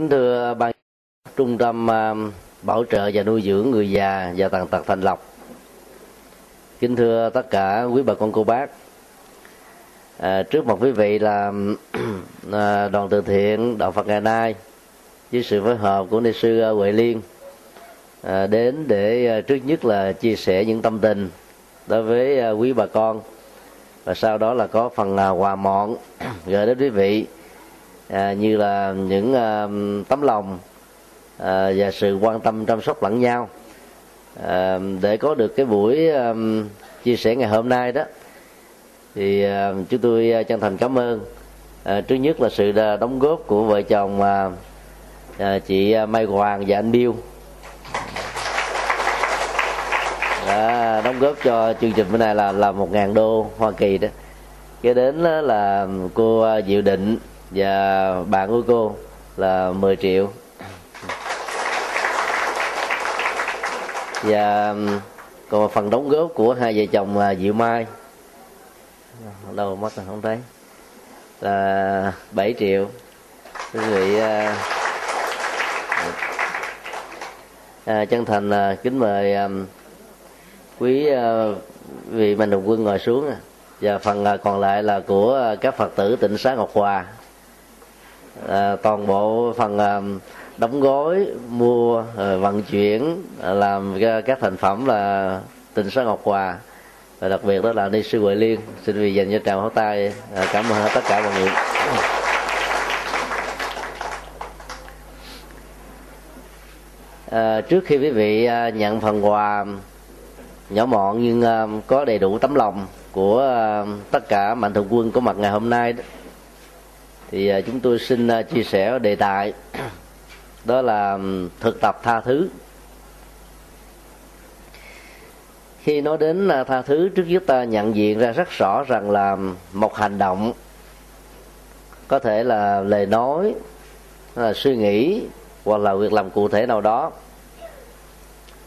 kính thưa ban trung tâm à, bảo trợ và nuôi dưỡng người già và tàn tật thành lộc kính thưa tất cả quý bà con cô bác. À, trước mặt quý vị là à, đoàn từ thiện đạo phật ngày nay với sự phối hợp của ni sư huệ liên à, đến để à, trước nhất là chia sẻ những tâm tình đối với à, quý bà con. Và sau đó là có phần à, quà mọn gửi đến quý vị à, như là những à, tấm lòng à, và sự quan tâm chăm sóc lẫn nhau. À, để có được cái buổi à, chia sẻ ngày hôm nay đó thì à, chúng tôi à, chân thành cảm ơn. À, trước nhất là sự à, đóng góp của vợ chồng à, à, chị à, Mai Hoàng và anh Bill. Đã đóng góp cho chương trình bữa nay là là một ngàn đô Hoa Kỳ đó. Kế đến là cô Diệu Định và bạn của cô là 10 triệu. Và um, còn phần đóng góp của hai vợ chồng Diệu Mai. Đâu mất rồi không thấy. Là 7 triệu. Quý vị à, à, chân thành à, kính mời à, quý à, vị mạnh thường quân ngồi xuống. Và phần à, còn lại là của à, các phật tử tịnh xá ngọc hòa à, toàn bộ phần à, đóng gói mua rồi vận chuyển làm các thành phẩm là tình sáng ngọc hòa. Và đặc biệt đó là ni sư huệ liên. Xin vì dành cho tràng pháo tay à, cảm ơn tất cả mọi người. À, trước khi quý vị à, nhận phần quà nhỏ mọn nhưng à, có đầy đủ tấm lòng của à, tất cả mạnh thường quân có mặt ngày hôm nay đó thì à, chúng tôi xin à, chia sẻ đề tài. Đó là thực tập tha thứ. Khi nói đến à, tha thứ, trước nhất ta nhận diện ra rất rõ rằng là một hành động, có thể là lời nói, là suy nghĩ, hoặc là việc làm cụ thể nào đó,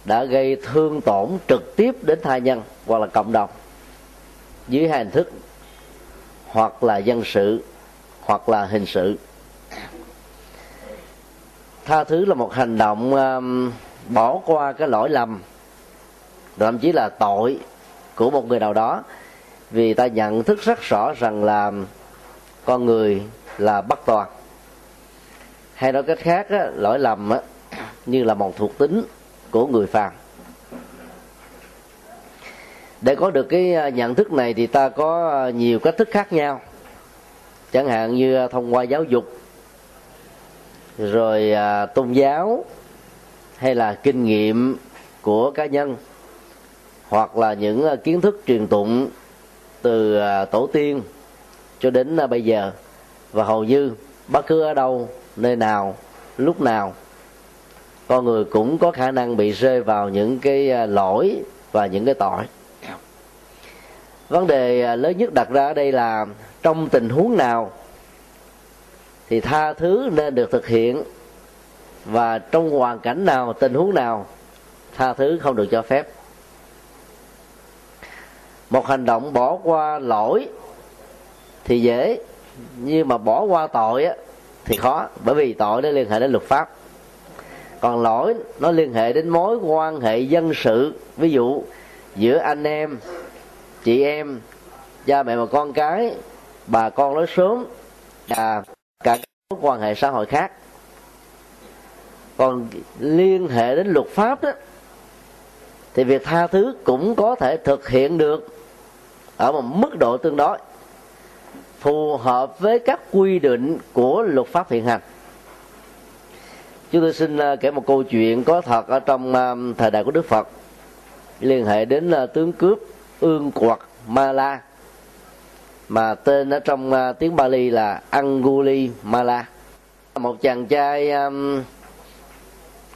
đã gây thương tổn trực tiếp đến tha nhân hoặc là cộng đồng dưới hai hình thức, hoặc là dân sự hoặc là hình sự. Tha thứ là một hành động um, bỏ qua cái lỗi lầm thậm chí là tội của một người nào đó vì ta nhận thức rất rõ rằng là con người là bất toàn. Hay nói cách khác á, lỗi lầm á, như là một thuộc tính của người phàm. Để có được cái uh, nhận thức này thì ta có uh, nhiều cách thức khác nhau chẳng hạn như thông qua giáo dục rồi à, tôn giáo hay là kinh nghiệm của cá nhân hoặc là những à, kiến thức truyền tụng từ à, tổ tiên cho đến à, bây giờ. Và hầu như bất cứ ở đâu nơi nào lúc nào con người cũng có khả năng bị rơi vào những cái à, lỗi và những cái tội. Vấn đề à, lớn nhất đặt ra ở đây là trong tình huống nào thì tha thứ nên được thực hiện và trong hoàn cảnh nào tình huống nào tha thứ không được cho phép. Một hành động bỏ qua lỗi thì dễ nhưng mà bỏ qua tội á, thì khó bởi vì tội nó liên hệ đến luật pháp. Còn lỗi nó liên hệ đến mối quan hệ dân sự ví dụ giữa anh em chị em cha mẹ và con cái bà con nói sớm và cả các mối quan hệ xã hội khác. Còn liên hệ đến luật pháp đó, thì việc tha thứ cũng có thể thực hiện được ở một mức độ tương đối, phù hợp với các quy định của luật pháp hiện hành. Chúng tôi xin à, kể một câu chuyện có thật ở trong à, thời đại của đức phật. Liên hệ đến à, tướng cướp ương quật ma la mà tên ở trong à, tiếng Bali là Anguli Mala. Một chàng trai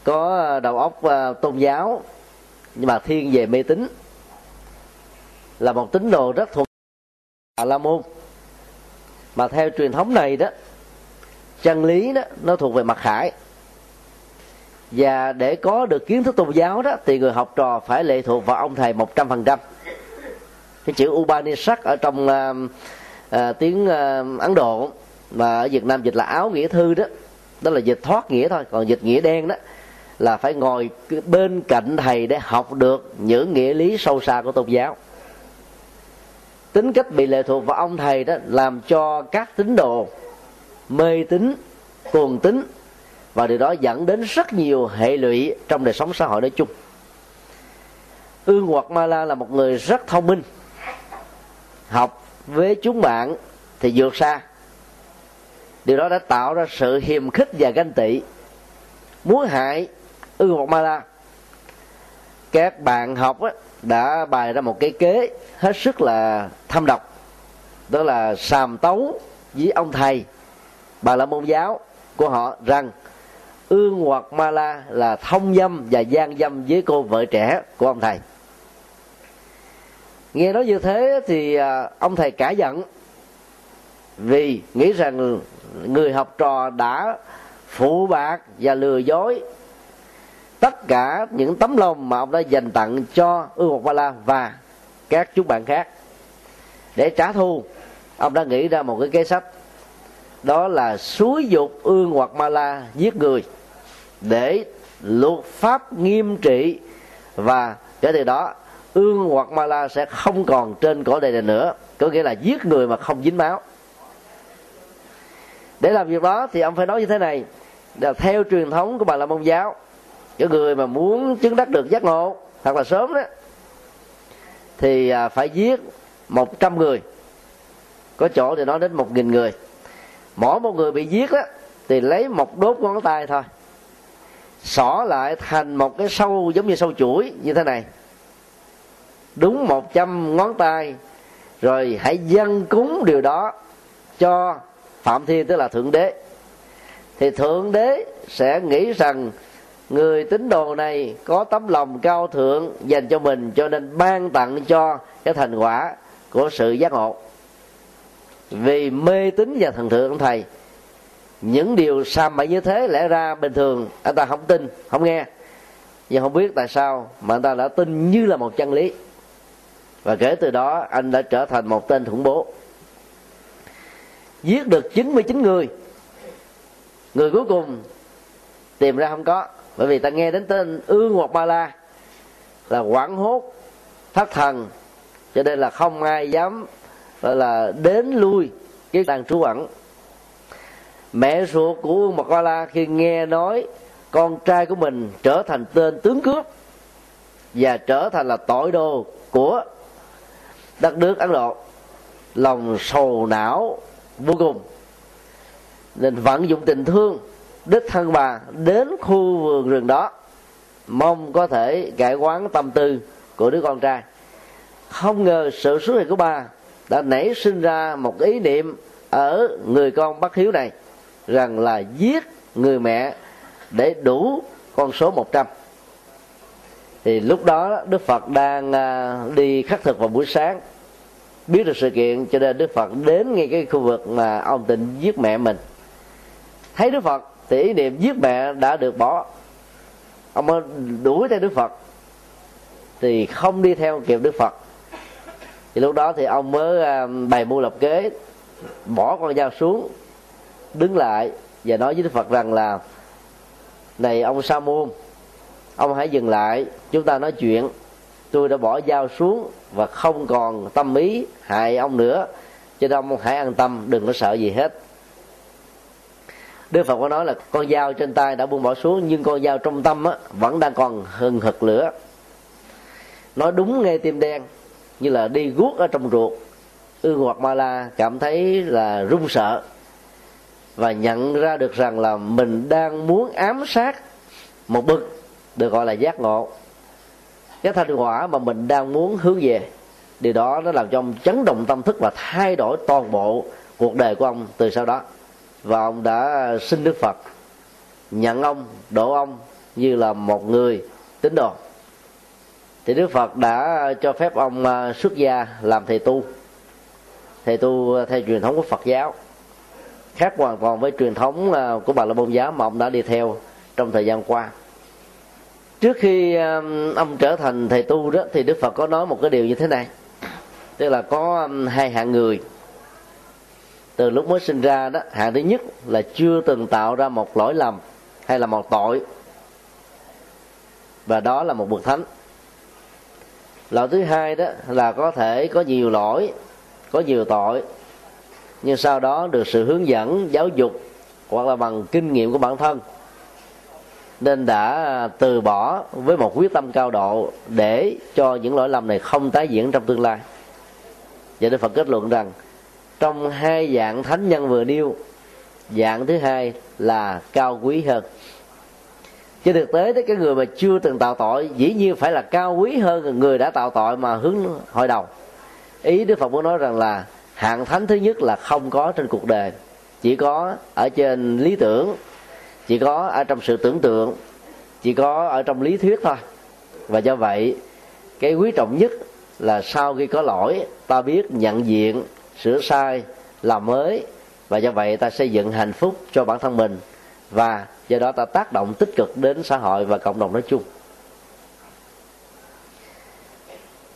có đầu óc à, tôn giáo, nhưng mà thiên về mê tín. Là một tín đồ rất thuộc à la môn. Mà theo truyền thống này đó, chân lý đó, nó thuộc về mặt khải. Và để có được kiến thức tôn giáo đó, thì người học trò phải lệ thuộc vào ông thầy một trăm phần trăm cái chữ Upanishad ở trong uh, uh, tiếng uh, Ấn Độ mà ở Việt Nam dịch là áo nghĩa thư đó. Đó là dịch thoát nghĩa thôi còn dịch nghĩa đen đó là phải ngồi bên cạnh thầy để học được những nghĩa lý sâu xa của tôn giáo. Tính cách bị lệ thuộc vào ông thầy đó làm cho các tín đồ mê tín cuồng tín và điều đó dẫn đến rất nhiều hệ lụy trong đời sống xã hội nói chung. Ương hoặc ma la là một người rất thông minh học với chúng bạn thì vượt xa. Điều đó đã tạo ra sự hiềm khích và ganh tị muốn hại ư hoặc ma la. Các bạn học á, đã bày ra một cái kế hết sức là thâm độc đó là sàm tấu với ông thầy bà la môn giáo của họ rằng ương hoặc ma la là thông dâm và gian dâm với cô vợ trẻ của ông thầy nghe nói như thế thì à, ông thầy cả giận. Vì nghĩ rằng người học trò đã phụ bạc và lừa dối tất cả những tấm lòng mà ông đã dành tặng cho ương một ba la và các chúng bạn khác. Để trả thù, ông đã nghĩ ra một cái kế sách. Đó là xúi dục ương hoặc ma la giết người để luật pháp nghiêm trị và kể từ đó ương hoặc ma la sẽ không còn trên cõi đời này nữa. Có nghĩa là giết người mà không dính máu. Để làm việc đó thì ông phải nói như thế này. Là theo truyền thống của bà la môn giáo, cái người mà muốn chứng đắc được giác ngộ thật là sớm đó, thì à, phải giết một trăm người. Có chỗ thì nói đến một nghìn người. Mỗi một người bị giết đó thì lấy một đốt ngón tay thôi. Xỏ lại thành một cái sâu giống như sâu chuỗi như thế này đúng một trăm ngón tay. Rồi hãy dâng cúng điều đó cho phạm thiên tức là thượng đế. Thì thượng đế sẽ nghĩ rằng người tín đồ này có tấm lòng cao thượng dành cho mình, cho nên ban tặng cho cái thành quả của sự giác ngộ. Vì mê tín và thần thượng ông thầy, những điều sa mãi như thế lẽ ra bình thường anh ta không tin, không nghe. Nhưng không biết tại sao mà anh ta đã tin như là một chân lý và kể từ đó, anh đã trở thành một tên khủng bố. Giết được 99 người. Người cuối cùng tìm ra không có, bởi vì ta nghe đến tên ương hoặc ba la là quảng hốt, thất thần, cho nên là không ai dám, gọi là, đến lui cái đàn trú ẩn. Mẹ ruột của ương hoặc ba la khi nghe nói con trai của mình trở thành tên tướng cướp và trở thành là tội đồ của đất nước ấn độ lòng sầu não vô cùng. Nên vận dụng tình thương, đích thân bà đến khu vườn rừng đó, mong có thể cải quán tâm tư của đứa con trai. Không ngờ sự xuất hiện của bà đã nảy sinh ra một ý niệm ở người con bất hiếu này, rằng là giết người mẹ để đủ con số 100 thì lúc đó Đức Phật đang à, đi khắc thực vào buổi sáng, biết được sự kiện, cho nên Đức Phật đến ngay cái khu vực mà ông Tịnh giết mẹ mình. Thấy Đức Phật thì ý niệm giết mẹ đã được bỏ. Ông đuổi theo Đức Phật, thì không đi theo kịp Đức Phật. Thì lúc đó thì ông mới à, bày mưu lập kế, bỏ con dao xuống, đứng lại và nói với Đức Phật rằng là, này ông sa môn ông hãy dừng lại. Chúng ta nói chuyện. Tôi đã bỏ dao xuống và không còn tâm ý hại ông nữa. Cho nên ông hãy an tâm đừng có sợ gì hết. Đức Phật có nói là con dao trên tay đã buông bỏ xuống nhưng con dao trong tâm á, vẫn đang còn hừng hực lửa. Nói đúng nghe tim đen như là đi guốc ở trong ruột. Ương hoặc ma la cảm thấy là run sợ và nhận ra được rằng là mình đang muốn ám sát một bậc được gọi là giác ngộ. Cái thanh quả mà mình đang muốn hướng về, điều đó nó làm cho ông chấn động tâm thức và thay đổi toàn bộ cuộc đời của ông từ sau đó. Và ông đã xin đức phật nhận ông, độ ông như là một người tín đồ. Thì đức phật đã cho phép ông à, xuất gia làm thầy tu. Thầy tu theo truyền thống của phật giáo. Khác hoàn toàn với truyền thống à, của bà la môn giáo mà ông đã đi theo trong thời gian qua trước khi um, ông trở thành thầy tu đó, thì đức phật có nói một cái điều như thế này. Tức là có um, hai hạng người. Từ lúc mới sinh ra đó, hạng thứ nhất là chưa từng tạo ra một lỗi lầm hay là một tội. Và đó là một bậc thánh. Lỗi thứ hai đó là có thể có nhiều lỗi, có nhiều tội, nhưng sau đó được sự hướng dẫn, giáo dục hoặc là bằng kinh nghiệm của bản thân nên đã à, từ bỏ với một quyết tâm cao độ để cho những lỗi lầm này không tái diễn trong tương lai. Và Đức Phật kết luận rằng, trong hai dạng thánh nhân vừa nêu, dạng thứ hai là cao quý hơn. Trên thực tế tới cái người mà chưa từng tạo tội, dĩ nhiên phải là cao quý hơn người đã tạo tội mà hướng hồi đầu. Ý đức phật muốn nói rằng là hạng thánh thứ nhất là không có trên cuộc đời, chỉ có ở trên lý tưởng chỉ có ở trong sự tưởng tượng, chỉ có ở trong lý thuyết thôi. Và do vậy, cái quý trọng nhất là sau khi có lỗi, ta biết nhận diện, sửa sai, làm mới. Và do vậy ta xây dựng hạnh phúc cho bản thân mình. Và do đó ta tác động tích cực đến xã hội và cộng đồng nói chung.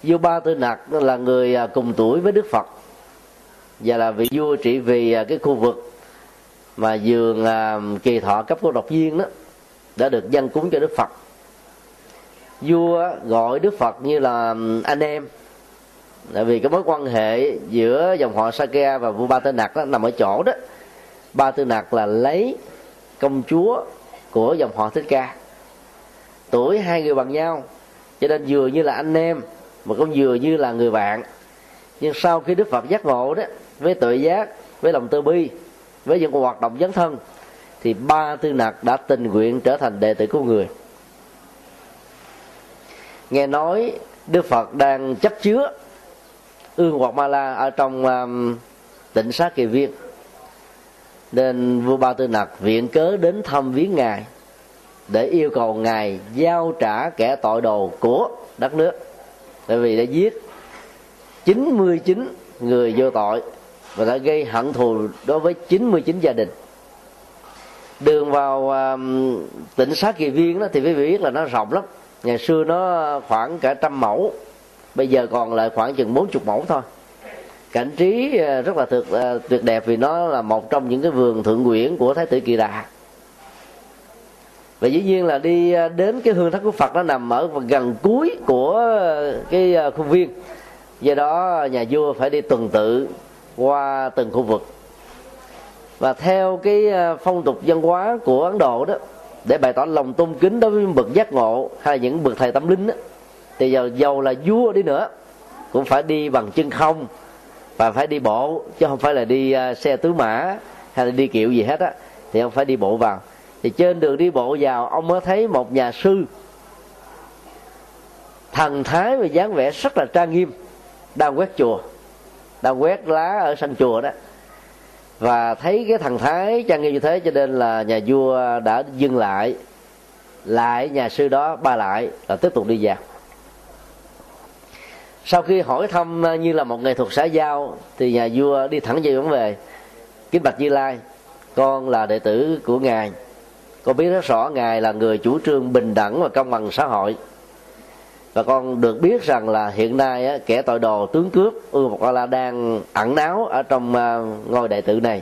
Vua ba tư nặc là người à, cùng tuổi với đức phật. Và là vị vua trị vì à, cái khu vực mà giường à, kỳ thọ cấp cô độc viên đó đã được dân cúng cho đức phật. Vua gọi đức phật như là anh em. Tại vì cái mối quan hệ giữa dòng họ Sakya và vua Ba Tư Nặc đó nằm ở chỗ đó. Ba Tư Nặc là lấy công chúa của dòng họ Thích Ca tuổi hai người bằng nhau cho nên vừa như là anh em mà cũng vừa như là người bạn. Nhưng sau khi Đức Phật giác ngộ đó với tự giác với lòng từ bi với những hoạt động dấn thân thì ba tư nặc đã tình nguyện trở thành đệ tử của người. Nghe nói Đức Phật đang chấp chứa ương hoặc ma la ở trong um, tỉnh sát kỳ viên. Nên vua ba tư nặc viện cớ đến thăm viếng ngài để yêu cầu ngài giao trả kẻ tội đồ của đất nước. Bởi vì đã giết 99 người vô tội và đã gây hận thù đối với 99 gia đình. Đường vào um, tỉnh sát kỳ viên đó thì quý vị biết là nó rộng lắm. Ngày xưa nó khoảng cả trăm mẫu. Bây giờ còn lại khoảng chừng bốn chục mẫu thôi. Cảnh trí ờ, rất là tuyệt ờ, tuyệt đẹp vì nó là một trong những cái vườn thượng quyển của thái tử kỳ đà. Và dĩ nhiên là đi ờ, đến cái hương thất của phật nó nằm ở gần cuối của cái khuôn viên. Do đó nhà vua phải đi tuần tự qua từng khu vực. Và theo cái ờ, phong tục văn hóa của ấn độ đó để bày tỏ lòng tôn kính đối với bậc giác ngộ hay là những bậc thầy tâm linh đó, thì giờ giàu là vua đi nữa cũng phải đi bằng chân không và phải đi bộ chứ không phải là đi ờ, xe tứ mã hay là đi kiệu gì hết á thì ông phải đi bộ vào. Thì trên đường đi bộ vào ông mới thấy một nhà sư thần thái và dáng vẻ rất là trang nghiêm đang quét chùa đang quét lá ở sân chùa đó. Và thấy cái thần thái trang nghiêm như thế, cho nên là nhà vua đã dừng lại. Lại nhà sư đó, ba lại, là tiếp tục đi vào. Sau khi hỏi thăm như là một nghệ thuật xã giao, thì nhà vua đi thẳng về vấn về kính bạch như lai. Con là đệ tử của ngài. Con biết rất rõ ngài là người chủ trương bình đẳng và công bằng xã hội và con được biết rằng là hiện nay á, kẻ tội đồ tướng cướp ưa một la đang ẩn náu ở trong uh, ngôi đại tự này.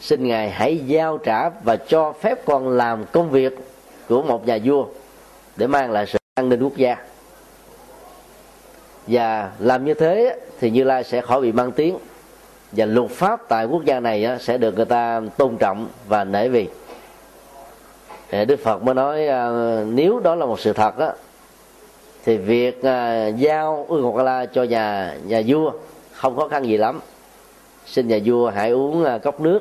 Xin ngài hãy giao trả và cho phép con làm công việc của một nhà vua để mang lại sự an ninh quốc gia. Và làm như thế thì như lai sẽ khỏi bị mang tiếng. Và luật pháp tại quốc gia này sẽ được người ta tôn trọng và nể vì. Đức phật mới nói à, nếu đó là một sự thật đó, thì việc à, giao ương hoặc la cho nhà nhà vua không khó khăn gì lắm. Xin nhà vua hãy uống à, cốc nước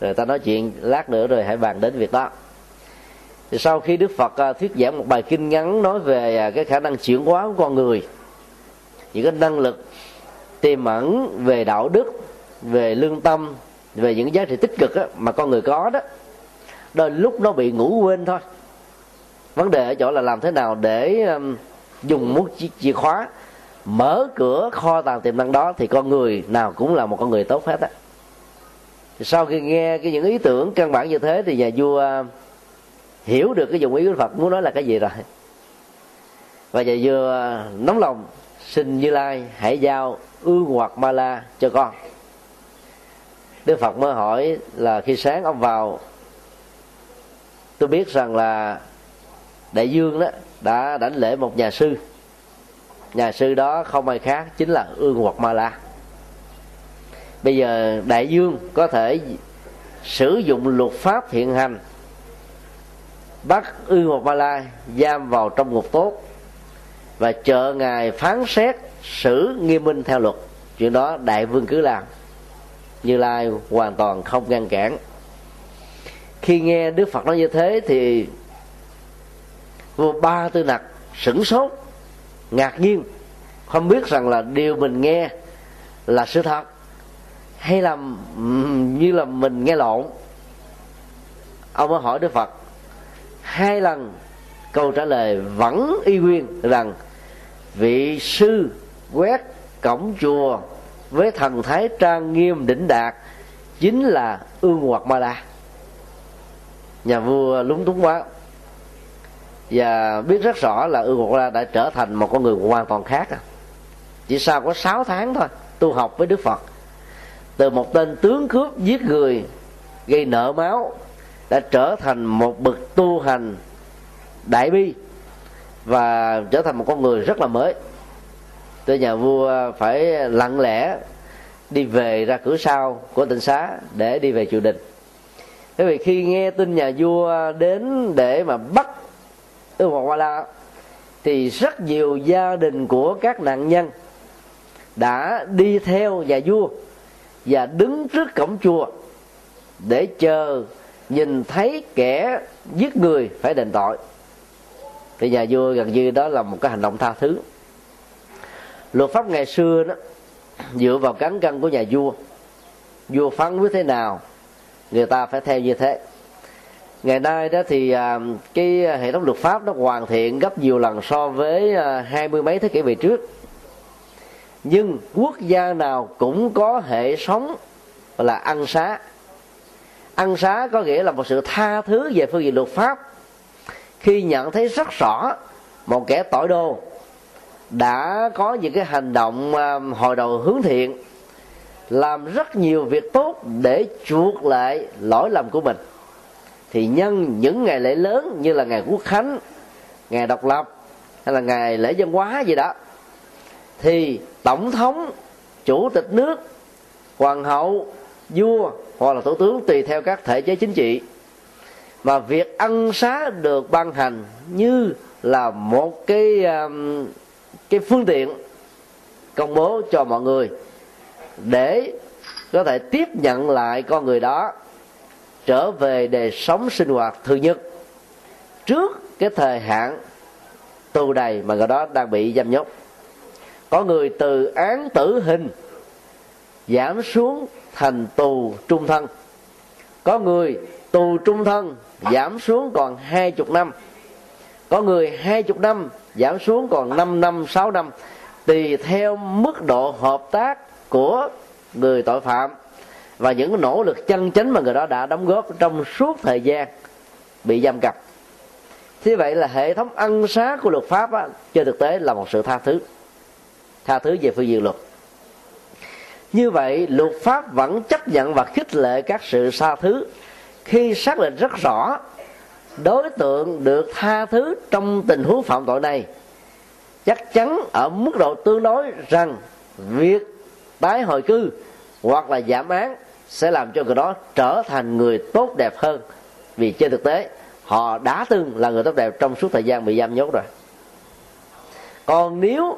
rồi ta nói chuyện lát nữa rồi hãy bàn đến việc đó. Thì sau khi đức phật à, thuyết giảng một bài kinh ngắn nói về à, cái khả năng chuyển hóa của con người những cái năng lực tiềm ẩn về đạo đức về lương tâm về những giá trị tích cực á, mà con người có đó đôi lúc nó bị ngủ quên thôi. Vấn đề ở chỗ là làm thế nào để um, dùng một chiếc chìa khóa, mở cửa kho tàng tiềm năng đó thì con người nào cũng là một con người tốt hết á. Sau khi nghe cái những ý tưởng căn bản như thế thì nhà vua à, hiểu được cái dụng ý của Phật, muốn nói là cái gì rồi. Và nhà vua à, nóng lòng, xin như lai hãy giao ương hoặc ma la cho con. Đức phật mới hỏi là khi sáng ông vào, tôi biết rằng là đại dương đó đã đảnh lễ một nhà sư. Nhà sư đó không ai khác chính là ương hoặc ma la. Bây giờ đại dương có thể sử dụng luật pháp hiện hành, bắt ương hoặc ma la giam vào trong ngục tốt và chờ ngài phán xét xử nghiêm minh theo luật. Chuyện đó đại vương cứ làm. Như lai hoàn toàn không ngăn cản. Khi nghe đức phật nói như thế thì vua ba tư nặc sửng sốt, ngạc nhiên, không biết rằng là điều mình nghe là sự thật hay là như là mình nghe lộn. Ông mới hỏi đức phật, hai lần câu trả lời vẫn y nguyên rằng, vị sư quét cổng chùa với thần thái trang nghiêm đỉnh đạt chính là ương hoặc ma la nhà vua lúng túng quá và biết rất rõ là ương hoặc la đã trở thành một con người hoàn toàn khác à. chỉ sau có 6 tháng thôi, tu học với đức phật, từ một tên tướng cướp giết người, gây nợ máu, đã trở thành một bậc tu hành đại bi và trở thành một con người rất là mới. Tới nhà vua phải lặng lẽ đi về ra cửa sau của tỉnh xá để đi về triều đình. Bởi vì khi nghe tin nhà vua đến để mà bắt ương hoàng hoa la. Thì rất nhiều gia đình của các nạn nhân đã đi theo nhà vua và đứng trước cổng chùa để chờ nhìn thấy kẻ giết người phải đền tội. Thì nhà vua gần như đó là một cái hành động tha thứ. Luật pháp ngày xưa đó, dựa vào cán cân của nhà vua vua phán quyết thế nào, người ta phải theo như thế ngày nay đó thì à, cái hệ thống luật pháp nó hoàn thiện gấp nhiều lần so với à, hai mươi mấy thế kỷ về trước. Nhưng quốc gia nào cũng có hệ sống là ăn xá. Ăn xá có nghĩa là một sự tha thứ về phương diện luật pháp. Khi nhận thấy rất rõ một kẻ tội đồ đã có những cái hành động à, hồi đầu hướng thiện, làm rất nhiều việc tốt để chuộc lại lỗi lầm của mình thì nhân những ngày lễ lớn như là ngày quốc khánh, ngày độc lập, hay là ngày lễ dân hóa gì đó, thì tổng thống, chủ tịch nước, hoàng hậu, vua hoặc là thủ tướng tùy theo các thể chế chính trị. Mà việc ân xá được ban hành như là một cái um, cái phương tiện công bố cho mọi người để có thể tiếp nhận lại con người đó trở về đời sống sinh hoạt thường nhật trước cái thời hạn tù đầy mà người đó đang bị giam nhốt. Có người từ án tử hình giảm xuống thành tù trung thân. Có người tù trung thân giảm xuống còn hai chục năm. Có người hai chục năm giảm xuống còn 5 năm 6 năm. Tùy theo mức độ hợp tác của người tội phạm và những nỗ lực chân chính mà người đó đã đóng góp trong suốt thời gian bị giam cầm. Thế vậy là hệ thống ân xá của luật pháp á, trên thực tế là một sự tha thứ. Tha thứ về phương diện luật. Như vậy luật pháp vẫn chấp nhận và khích lệ các sự tha thứ khi xác định rất rõ đối tượng được tha thứ trong tình huống phạm tội này. Chắc chắn ở mức độ tương đối rằng việc tái hồi cư hoặc là giảm án sẽ làm cho người đó trở thành người tốt đẹp hơn. Vì trên thực tế, họ đã từng là người tốt đẹp trong suốt thời gian bị giam nhốt rồi. Còn nếu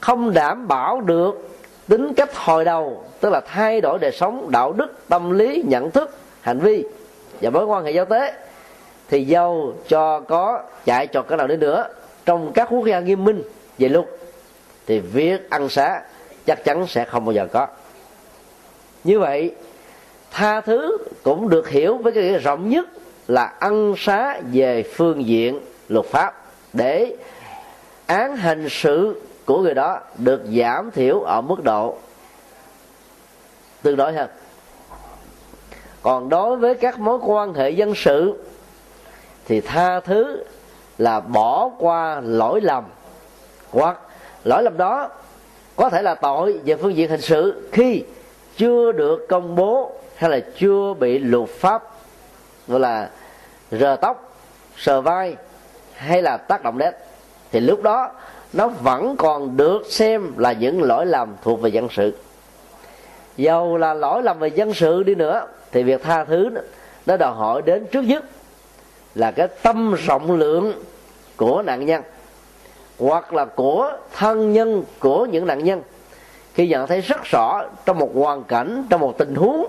không đảm bảo được tính cách hồi đầu, tức là thay đổi đời sống, đạo đức, tâm lý, nhận thức, hành vi và mối quan hệ giao tế, thì dâu cho có chạy trọt cái nào đến nữa, trong các quốc gia nghiêm minh về luật, thì việc ăn xá chắc chắn sẽ không bao giờ có như vậy, tha thứ cũng được hiểu với cái nghĩa rộng nhất là ăn xá về phương diện luật pháp để án hình sự của người đó được giảm thiểu ở mức độ tương đối hơn. Còn đối với các mối quan hệ dân sự thì tha thứ là bỏ qua lỗi lầm hoặc lỗi lầm đó có thể là tội về phương diện hình sự khi chưa được công bố hay là chưa bị luật pháp, gọi là, rờ tóc, sờ vai hay là tác động đến, thì lúc đó nó vẫn còn được xem là những lỗi lầm thuộc về dân sự. Dầu là lỗi lầm về dân sự đi nữa, thì việc tha thứ nó đòi hỏi đến trước nhất là cái tâm rộng lượng của nạn nhân hoặc là của thân nhân của những nạn nhân khi nhận thấy rất rõ trong một hoàn cảnh, trong một tình huống,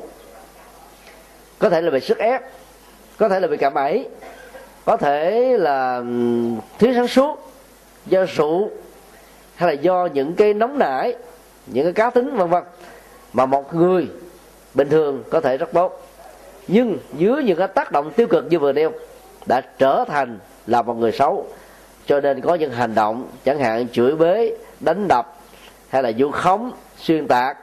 có thể là bị sức ép, có thể là bị cảm ấy có thể là thiếu sáng suốt do rượu hay là do những cái nóng nảy, những cái cá tính, vân vân. Mà một người bình thường có thể rất tốt. Nhưng dưới những cái tác động tiêu cực như vừa nêu, đã trở thành là một người xấu. Cho nên có những hành động chẳng hạn chửi bới đánh đập hay là vu khống, xuyên tạc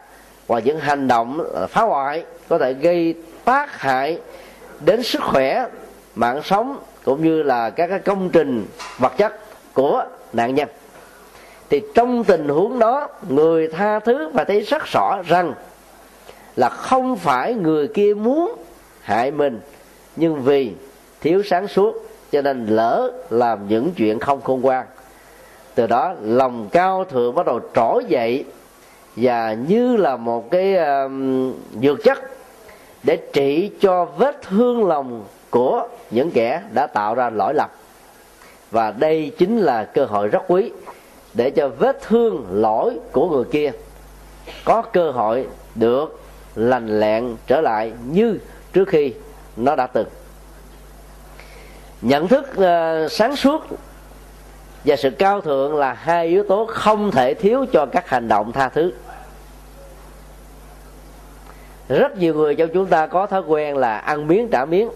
hoặc những hành động phá hoại có thể gây tác hại đến sức khỏe, mạng sống cũng như là các cái công trình vật chất của nạn nhân. Thì trong tình huống đó, người tha thứ và thấy rất rõ rằng là không phải người kia muốn hại mình, nhưng vì thiếu sáng suốt cho nên lỡ làm những chuyện không khôn ngoan từ đó lòng cao thượng bắt đầu trỗi dậy và như là một cái um, dược chất để trị cho vết thương lòng của những kẻ đã tạo ra lỗi lầm. Và đây chính là cơ hội rất quý để cho vết thương lỗi của người kia có cơ hội được lành lẹn trở lại như trước khi nó đã từng. Nhận thức uh, sáng suốt và sự cao thượng là hai yếu tố không thể thiếu cho các hành động tha thứ. Rất nhiều người trong chúng ta có thói quen là ăn miếng trả miếng.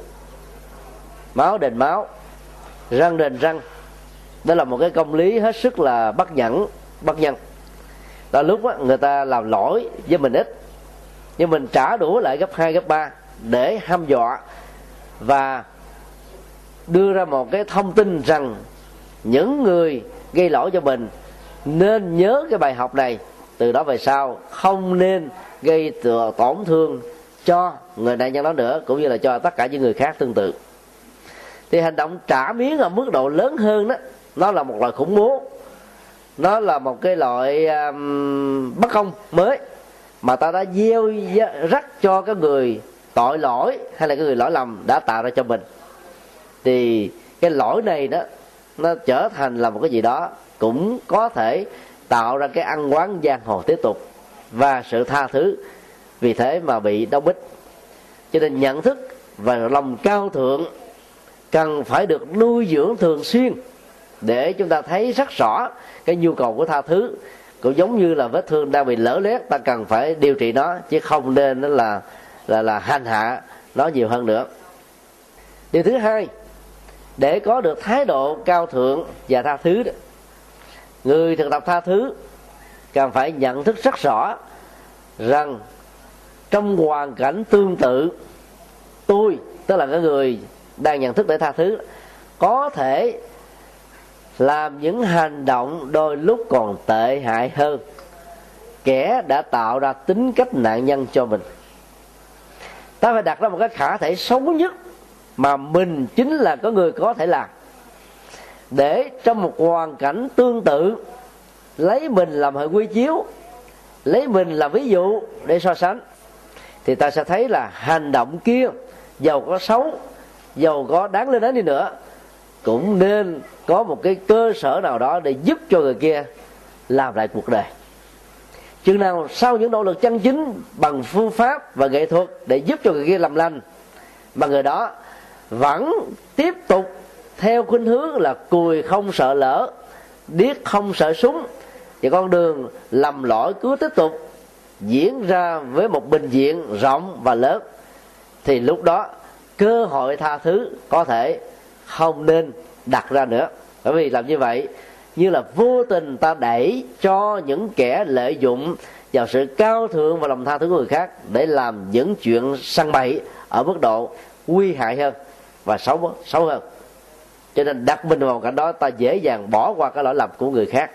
Máu đền máu răng đền răng. Đó là một cái công lý hết sức là bất nhẫn bất nhân. Đó lúc đó, người ta làm lỗi với mình ít nhưng mình trả đũa lại gấp 2 gấp 3 để hăm dọa và đưa ra một cái thông tin rằng những người gây lỗi cho mình nên nhớ cái bài học này. Từ đó về sau không nên gây tổn thương cho người nạn nhân đó nữa cũng như là cho tất cả những người khác tương tự. Thì hành động trả miếng ở mức độ lớn hơn đó nó là một loại khủng bố. Nó là một cái loại um, bất công mới mà ta đã gieo rắc cho cái người tội lỗi hay là cái người lỗi lầm đã tạo ra cho mình. Thì cái lỗi này đó nó trở thành là một cái gì đó cũng có thể tạo ra cái ăn quán giang hồ tiếp tục và sự tha thứ vì thế mà bị đau bích. Cho nên nhận thức và lòng cao thượng cần phải được nuôi dưỡng thường xuyên để chúng ta thấy rất rõ cái nhu cầu của tha thứ. Cũng giống như là vết thương đang bị lỡ lét ta cần phải điều trị nó, chứ không nên là là là hành hạ nó nhiều hơn nữa. Điều thứ hai để có được thái độ cao thượng và tha thứ đó, người thực tập tha thứ cần phải nhận thức rất rõ rằng trong hoàn cảnh tương tự tôi tức là cái người đang nhận thức để tha thứ có thể làm những hành động đôi lúc còn tệ hại hơn. Kẻ đã tạo ra tính cách nạn nhân cho mình. Ta phải đặt ra một cái khả thể xấu nhất mà mình chính là có người có thể làm. Để trong một hoàn cảnh tương tự, lấy mình làm hệ quy chiếu, lấy mình làm ví dụ để so sánh, thì ta sẽ thấy là hành động kia, giàu có xấu, giàu có đáng lên đến đi nữa, cũng nên có một cái cơ sở nào đó để giúp cho người kia làm lại cuộc đời. Chừng nào sau những nỗ lực chân chính bằng phương pháp và nghệ thuật để giúp cho người kia làm lành, mà người đó vẫn tiếp tục theo khuynh hướng là cùi không sợ lỡ, điếc không sợ súng. Thì con đường lầm lỗi cứ tiếp tục diễn ra với một bình diện rộng và lớn. Thì lúc đó, cơ hội tha thứ có thể không nên đặt ra nữa. Bởi vì làm như vậy, như là vô tình ta đẩy cho những kẻ lợi dụng vào sự cao thượng và lòng tha thứ của người khác để làm những chuyện săn bậy ở mức độ nguy hại hơn và xấu xấu hơn. Cho nên đặt mình vào cảnh đó, ta dễ dàng bỏ qua cái lỗi lầm của người khác.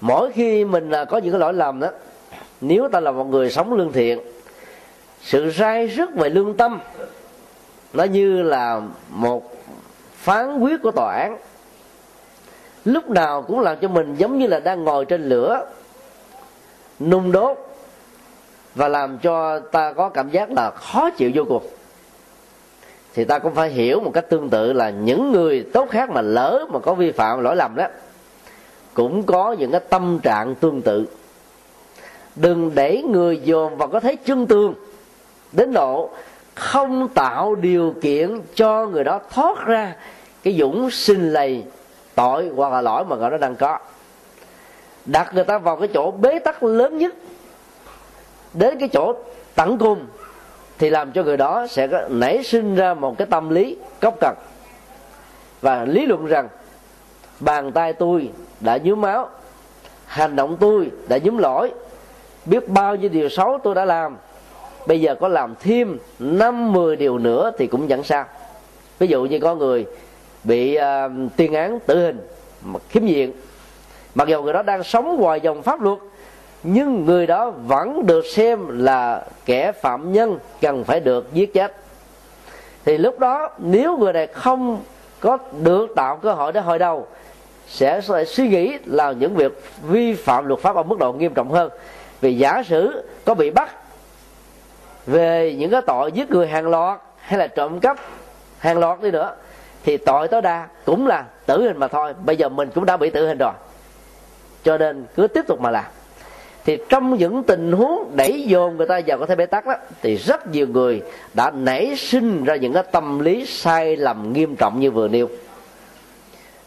Mỗi khi mình à, có những cái lỗi lầm đó, nếu ta là một người sống lương thiện, sự sai rất về lương tâm, nó như là một phán quyết của tòa án, lúc nào cũng làm cho mình giống như là đang ngồi trên lửa, nung đốt, và làm cho ta có cảm giác là khó chịu vô cùng thì ta cũng phải hiểu một cách tương tự là những người tốt khác mà lỡ mà có vi phạm lỗi lầm đó, cũng có những cái tâm trạng tương tự. Đừng để người dồn vào có thấy chân tương đến độ không tạo điều kiện cho người đó thoát ra cái dũng sinh lầy, tội hoặc là lỗi mà người đó đang có. Đặt người ta vào cái chỗ bế tắc lớn nhất, đến cái chỗ tận cùng thì làm cho người đó sẽ có nảy sinh ra một cái tâm lý cốc cần và lý luận rằng bàn tay tôi đã nhúm máu hành động tôi đã nhúm lỗi biết bao nhiêu điều xấu tôi đã làm bây giờ có làm thêm năm mười điều nữa thì cũng chẳng sao. Ví dụ như có người bị uh, tuyên án tử hình khiếm diện mặc dù người đó đang sống ngoài dòng pháp luật nhưng người đó vẫn được xem là kẻ phạm nhân cần phải được giết chết. Thì lúc đó, nếu người này không có được tạo cơ hội để hồi đầu, sẽ suy nghĩ là những việc vi phạm luật pháp ở mức độ nghiêm trọng hơn. Vì giả sử có bị bắt về những cái tội giết người hàng loạt hay là trộm cắp hàng loạt đi nữa, thì tội tối đa cũng là tử hình mà thôi. Bây giờ mình cũng đã bị tử hình rồi. Cho nên cứ tiếp tục mà làm thì trong những tình huống đẩy dồn người ta vào có thể bế tắc đó, thì rất nhiều người đã nảy sinh ra những cái tâm lý sai lầm nghiêm trọng như vừa nêu.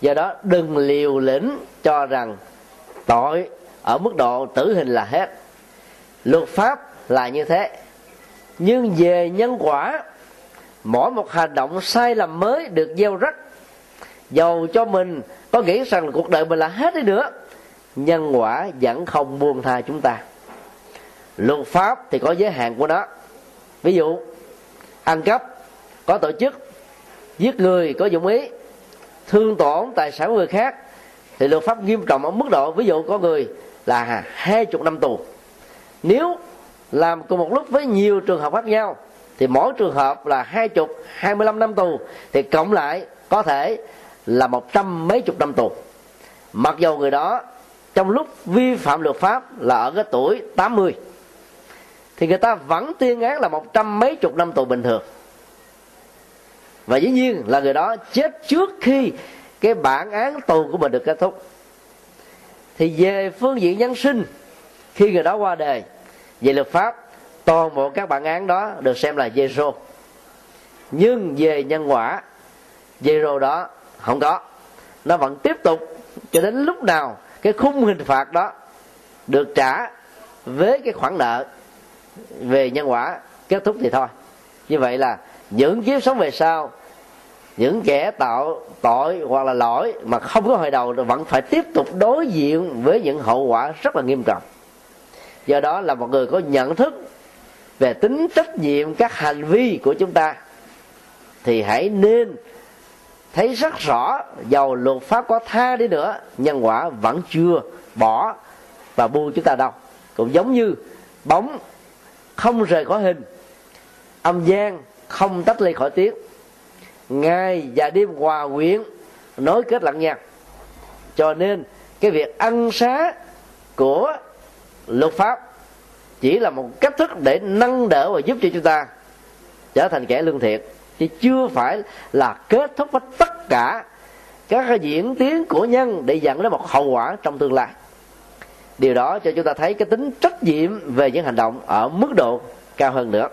Do đó, đừng liều lĩnh cho rằng tội ở mức độ tử hình là hết. Luật pháp là như thế. Nhưng về nhân quả, mỗi một hành động sai lầm mới được gieo rắc. Dầu cho mình có nghĩ rằng cuộc đời mình là hết đi nữa nhân quả vẫn không buông tha chúng ta. Luật pháp thì có giới hạn của nó. Ví dụ, ăn cắp, có tổ chức, giết người có dụng ý, thương tổn tài sản của người khác, thì luật pháp nghiêm trọng ở mức độ, ví dụ có người là hai chục năm tù. Nếu làm cùng một lúc với nhiều trường hợp khác nhau, thì mỗi trường hợp là hai chục, hai mươi lăm năm tù, thì cộng lại có thể là một trăm mấy chục năm tù. Mặc dù người đó trong lúc vi phạm luật pháp là ở cái tuổi 80 thì người ta vẫn tuyên án là một trăm mấy chục năm tù bình thường. Và dĩ nhiên là người đó chết trước khi cái bản án tù của mình được kết thúc. Thì về phương diện nhân sinh, khi người đó qua đời, về luật pháp, toàn bộ các bản án đó được xem là zero nhưng về nhân quả zero đó không có. Nó vẫn tiếp tục cho đến lúc nào cái khung hình phạt đó được trả với cái khoản nợ về nhân quả kết thúc thì thôi. Như vậy là những kiếp sống về sau, những kẻ tạo tội hoặc là lỗi mà không có hồi đầu vẫn phải tiếp tục đối diện với những hậu quả rất là nghiêm trọng. Do đó là một người có nhận thức về tính trách nhiệm các hành vi của chúng ta thì hãy nên thấy rất rõ dầu luật pháp có tha đi nữa, nhân quả vẫn chưa bỏ và buông chúng ta đâu. Cũng giống như bóng không rời khỏi hình, âm gian không tách ly khỏi tiếng. Ngày và đêm hòa quyện, nối kết lẫn nhau. Cho nên cái việc ăn xá của luật pháp chỉ là một cách thức để nâng đỡ và giúp cho chúng ta trở thành kẻ lương thiện chứ chưa phải là kết thúc với tất cả các cái diễn tiến của nhân để dẫn đến một hậu quả trong tương lai. Điều đó cho chúng ta thấy cái tính trách nhiệm về những hành động ở mức độ cao hơn nữa.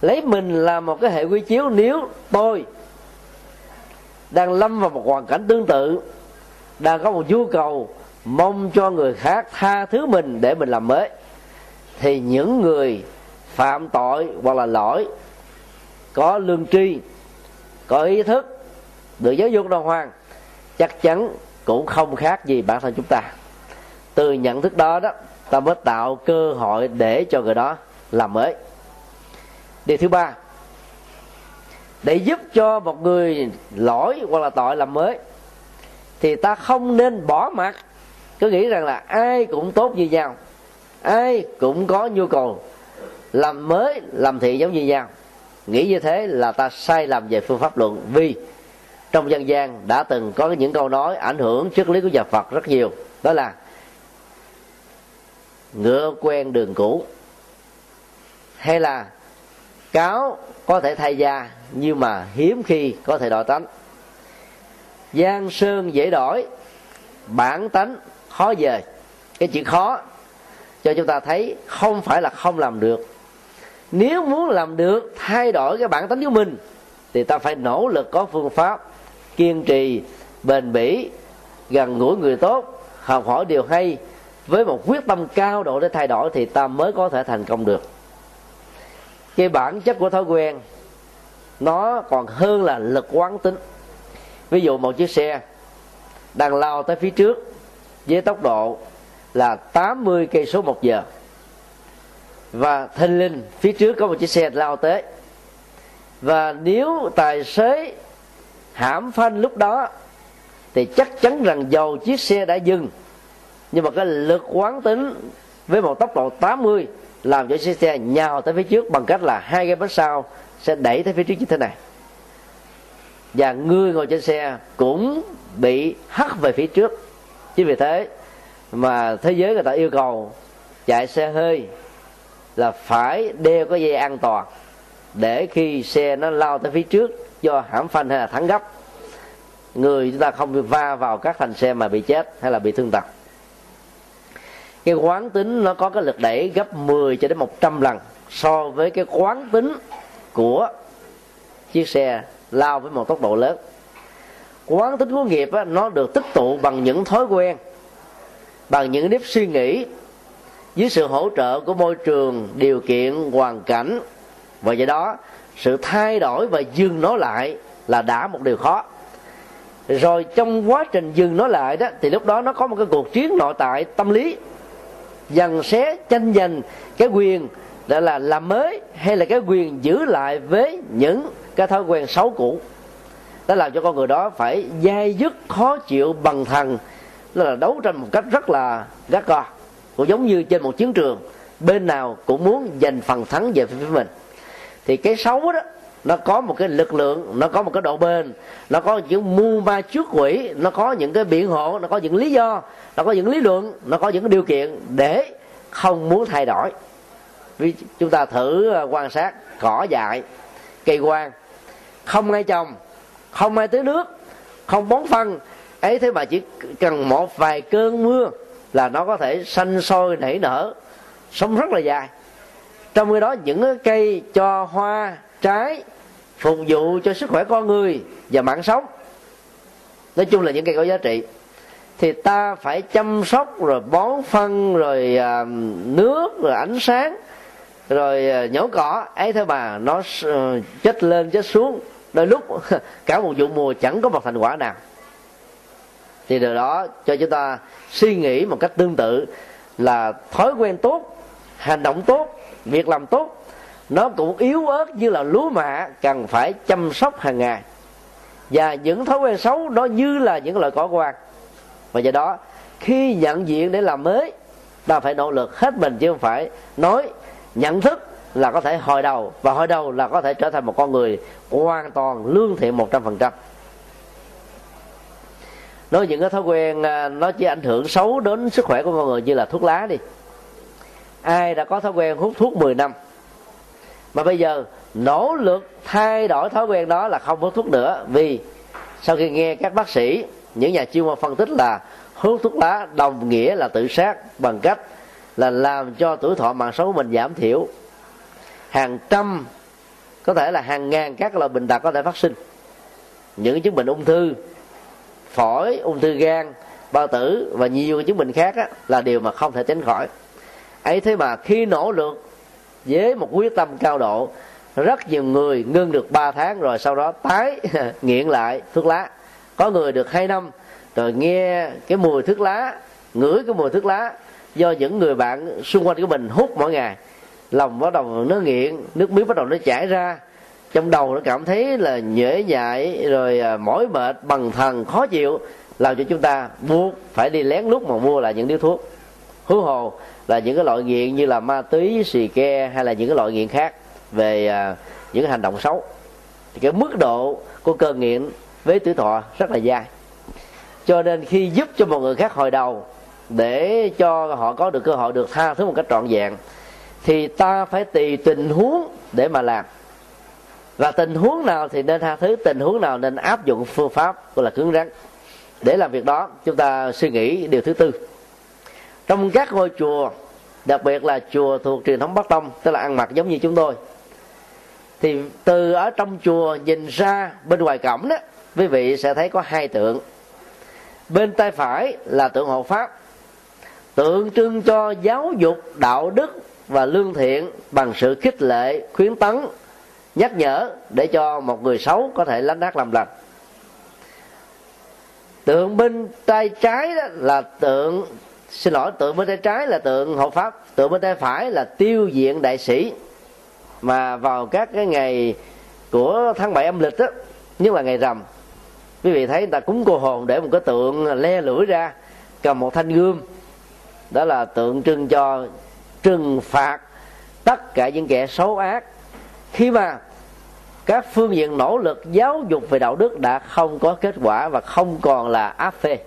Lấy mình là một cái hệ quy chiếu nếu tôi đang lâm vào một hoàn cảnh tương tự, đang có một nhu cầu mong cho người khác tha thứ mình để mình làm mới, thì những người phạm tội hoặc là lỗi có lương tri, có ý thức được giáo dục đàng hoàng, chắc chắn cũng không khác gì bản thân chúng ta. Từ nhận thức đó đó, ta mới tạo cơ hội để cho người đó làm mới. Điều thứ ba, để giúp cho một người lỗi hoặc là tội làm mới, thì ta không nên bỏ mặt cứ nghĩ rằng là ai cũng tốt như nhau, ai cũng có nhu cầu làm mới, làm thiện giống như nhau nghĩ như thế là ta sai lầm về phương pháp luận. Vì trong dân gian đã từng có những câu nói ảnh hưởng triết lý của nhà Phật rất nhiều. Đó là, ngựa quen đường cũ. Hay là, cáo có thể thay da, nhưng mà hiếm khi có thể đổi tánh. Giang sơn dễ đổi, bản tánh khó về. Cái chuyện khó cho chúng ta thấy không phải là không làm được nếu muốn làm được, thay đổi cái bản tính của mình, thì ta phải nỗ lực có phương pháp kiên trì, bền bỉ, gần gũi người tốt, học hỏi điều hay. Với một quyết tâm cao độ để thay đổi thì ta mới có thể thành công được. Cái bản chất của thói quen, nó còn hơn là lực quán tính. Ví dụ một chiếc xe đang lao tới phía trước với tốc độ là 80 cây số một giờ và thình linh phía trước có một chiếc xe lao tới. Và nếu tài xế hãm phanh lúc đó, thì chắc chắn rằng dầu chiếc xe đã dừng. Nhưng mà cái lực quán tính với một tốc độ 80 làm cho chiếc xe nhào tới phía trước bằng cách là hai cái bánh sau sẽ đẩy tới phía trước như thế này. Và người ngồi trên xe cũng bị hất về phía trước. Chính vì thế mà thế giới người ta yêu cầu chạy xe hơi là phải đeo cái dây an toàn để khi xe nó lao tới phía trước do hãm phanh hay là thắng gấp. Người chúng ta không va vào các thành xe mà bị chết hay là bị thương tật. Cái quán tính nó có cái lực đẩy gấp 10 cho đến 100 lần so với cái quán tính của chiếc xe lao với một tốc độ lớn. Quán tính của nghiệp á, nó được tích tụ bằng những thói quen bằng những nếp suy nghĩ dưới sự hỗ trợ của môi trường, điều kiện, hoàn cảnh, và do đó, sự thay đổi và dừng nó lại là đã một điều khó. Rồi trong quá trình dừng nó lại đó, thì lúc đó nó có một cái cuộc chiến nội tại tâm lý. Dần xé, tranh giành cái quyền đó là làm mới hay là cái quyền giữ lại với những cái thói quen xấu cũ. Nó làm cho con người đó phải dai dứt, khó chịu, bằng thần đó là đấu tranh một cách rất là gắt gò cũng giống như trên một chiến trường, bên nào cũng muốn giành phần thắng về phía mình. Thì cái xấu đó, nó có một cái lực lượng, nó có một cái độ bền, nó có những mưu ma trước quỷ, nó có những cái biện hộ, nó có những lý do, nó có những lý luận, nó có những cái điều kiện để không muốn thay đổi. Vì chúng ta thử ờ, quan sát, cỏ dại, cây quan không ai trồng, không ai tưới nước, không bón phân, ấy thế mà chỉ cần một vài cơn mưa là nó có thể xanh sôi, nảy nở, sống rất là dài. Trong khi đó, những cây cho hoa, trái phục vụ cho sức khỏe con người và mạng sống. Nói chung là những cây có giá trị. Thì ta phải chăm sóc, rồi bón phân, rồi à, nước, rồi ánh sáng, rồi à, nhổ cỏ. Ấy thôi mà, nó ờ, chết lên, chết xuống. Đôi lúc, cả một vụ mùa chẳng có một thành quả nào thì điều đó cho chúng ta suy nghĩ một cách tương tự là thói quen tốt, hành động tốt, việc làm tốt, nó cũng yếu ớt như là lúa mạ cần phải chăm sóc hàng ngày. Và những thói quen xấu nó như là những loại cỏ quan và do đó, khi nhận diện để làm mới, ta phải nỗ lực hết mình chứ không phải nói, nhận thức là có thể hồi đầu và hồi đầu là có thể trở thành một con người hoàn toàn lương thiện một trăm phần trăm nói những cái thói quen à, nó chỉ ảnh hưởng xấu đến sức khỏe của con người như là thuốc lá đi. Ai đã có thói quen hút thuốc 10 năm, mà bây giờ nỗ lực thay đổi thói quen đó là không hút thuốc nữa. Vì sau khi nghe các bác sĩ, những nhà chuyên môn phân tích là hút thuốc lá đồng nghĩa là tự sát bằng cách là làm cho tuổi thọ mạng sống của mình giảm thiểu. Hàng trăm, có thể là hàng ngàn các loại bệnh tật có thể phát sinh. Những chứng bệnh ung thư phổi ung thư gan bao tử và nhiều chứng bệnh khác á, là điều mà không thể tránh khỏi. Ấy thế mà khi nỗ lực với một quyết tâm cao độ rất nhiều người ngưng được 3 tháng rồi sau đó tái nghiện lại thuốc lá. Có người được hai năm rồi nghe cái mùi thuốc lá ngửi cái mùi thuốc lá do những người bạn xung quanh của mình hút mỗi ngày. Lòng bắt đầu nó nghiện nước miếng bắt đầu nó chảy ra trong đầu nó cảm thấy là nhễ nhại rồi à, mỏi mệt bằng thần khó chịu làm cho chúng ta buộc phải đi lén lút mà mua lại những điếu thuốc. Hú hồ là những cái loại nghiện như là ma túy xì ke hay là những cái loại nghiện khác về à, những cái hành động xấu. Thì cái mức độ của cơn nghiện với tuổi thọ rất là dài cho nên khi giúp cho một người khác hồi đầu để cho họ có được cơ hội được tha thứ một cách trọn vẹn thì ta phải tùy tình huống để mà làm và tình huống nào thì nên tha thứ, tình huống nào nên áp dụng phương pháp gọi là cứng rắn. Để làm việc đó, chúng ta suy nghĩ điều thứ tư. Trong các ngôi chùa, đặc biệt là chùa thuộc truyền thống bắc tông, tức là ăn mặc giống như chúng tôi, thì từ ở trong chùa nhìn ra bên ngoài cổng đó, quý vị sẽ thấy có hai tượng. Bên tay phải là tượng hộ pháp, tượng trưng cho giáo dục, đạo đức và lương thiện bằng sự khích lệ, khuyến tấn nhắc nhở để cho một người xấu có thể lánh ác làm lành. Tượng bên tay trái đó là tượng, xin lỗi, tượng bên tay trái là tượng hộ pháp, tượng bên tay phải là tiêu diện đại sĩ. Mà vào các cái ngày của tháng 7 âm lịch đó nhất là ngày rằm, quý vị thấy người ta cúng cô hồn để một cái tượng le lưỡi ra, cầm một thanh gươm. Đó là tượng trưng cho trừng phạt tất cả những kẻ xấu ác khi mà các phương diện nỗ lực giáo dục về đạo đức đã không có kết quả và không còn là áp phê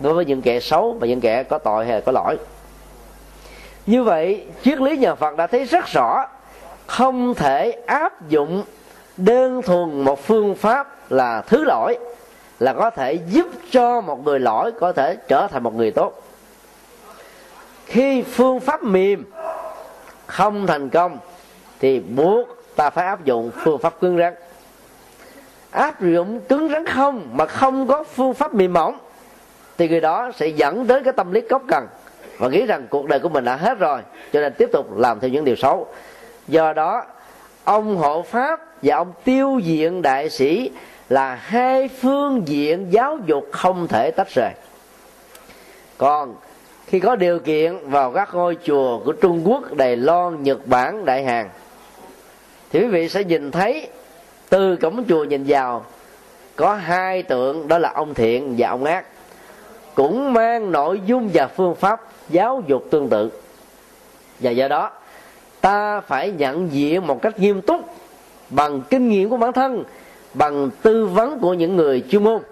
đối với những kẻ xấu và những kẻ có tội hay là có lỗi. Như vậy, triết lý nhà phật đã thấy rất rõ không thể áp dụng đơn thuần một phương pháp là thứ lỗi là có thể giúp cho một người lỗi có thể trở thành một người tốt. Khi phương pháp mềm không thành công thì buộc ta phải áp dụng phương pháp cứng rắn. Áp dụng cứng rắn không mà không có phương pháp mềm mỏng thì người đó sẽ dẫn đến cái tâm lý cốc cần và nghĩ rằng cuộc đời của mình đã hết rồi cho nên tiếp tục làm theo những điều xấu. Do đó ông hộ pháp và ông tiêu diện đại sĩ là hai phương diện giáo dục không thể tách rời. Còn khi có điều kiện vào các ngôi chùa của Trung Quốc, Đài Loan, Nhật Bản, Đại Hàn thì quý vị sẽ nhìn thấy từ cổng chùa nhìn vào, có hai tượng, đó là ông thiện và ông ác, cũng mang nội dung và phương pháp giáo dục tương tự. Và do đó, ta phải nhận diện một cách nghiêm túc bằng kinh nghiệm của bản thân, bằng tư vấn của những người chuyên môn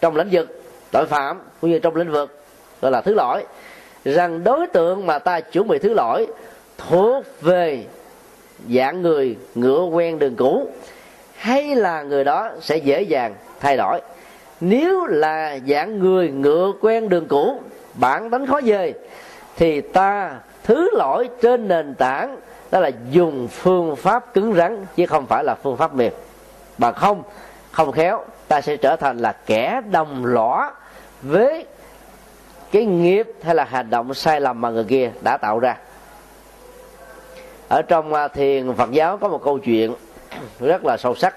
trong lĩnh vực tội phạm cũng như trong lĩnh vực, gọi là thứ lỗi, rằng đối tượng mà ta chuẩn bị thứ lỗi thuộc về dạng người ngựa quen đường cũ, hay là người đó sẽ dễ dàng thay đổi. Nếu là dạng người ngựa quen đường cũ, bản tính khó dời, thì ta thứ lỗi trên nền tảng đó là dùng phương pháp cứng rắn, chứ không phải là phương pháp mềm. Mà không không khéo, ta sẽ trở thành là kẻ đồng lõa với cái nghiệp hay là hành động sai lầm mà người kia đã tạo ra ở trong à, thiền phật giáo có một câu chuyện rất là sâu sắc.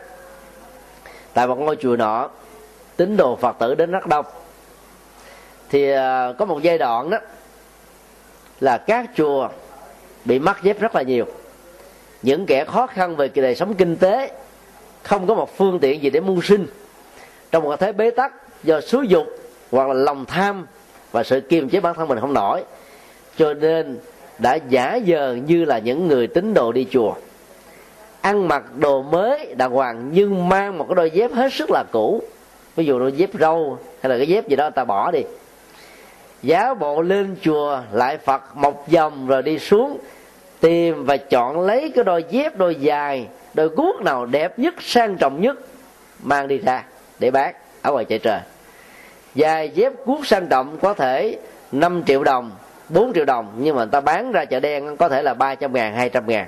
Tại một ngôi chùa nọ, tín đồ phật tử đến rất đông. Thì à, có một giai đoạn đó là các chùa bị mắc dép rất là nhiều. Những kẻ khó khăn về đời sống kinh tế, không có một phương tiện gì để mưu sinh. Trong một thế bế tắc do xúi dục hoặc là lòng tham và sự kiềm chế bản thân mình không nổi, cho nên đã giả dờ như là những người tín đồ đi chùa. Ăn mặc đồ mới đàng hoàng nhưng mang một cái đôi dép hết sức là cũ. Ví dụ đôi dép râu hay là cái dép gì đó, ta bỏ đi. Giáo bộ lên chùa lại phật một vòng rồi đi xuống, tìm và chọn lấy cái đôi dép đôi dài, đôi guốc nào đẹp nhất, sang trọng nhất, mang đi ra để bán ở ngoài chợ trời. Dài dép guốc sang trọng có thể 5 triệu đồng 4 triệu đồng, nhưng mà người ta bán ra chợ đen có thể là 300 ngàn 200 ngàn.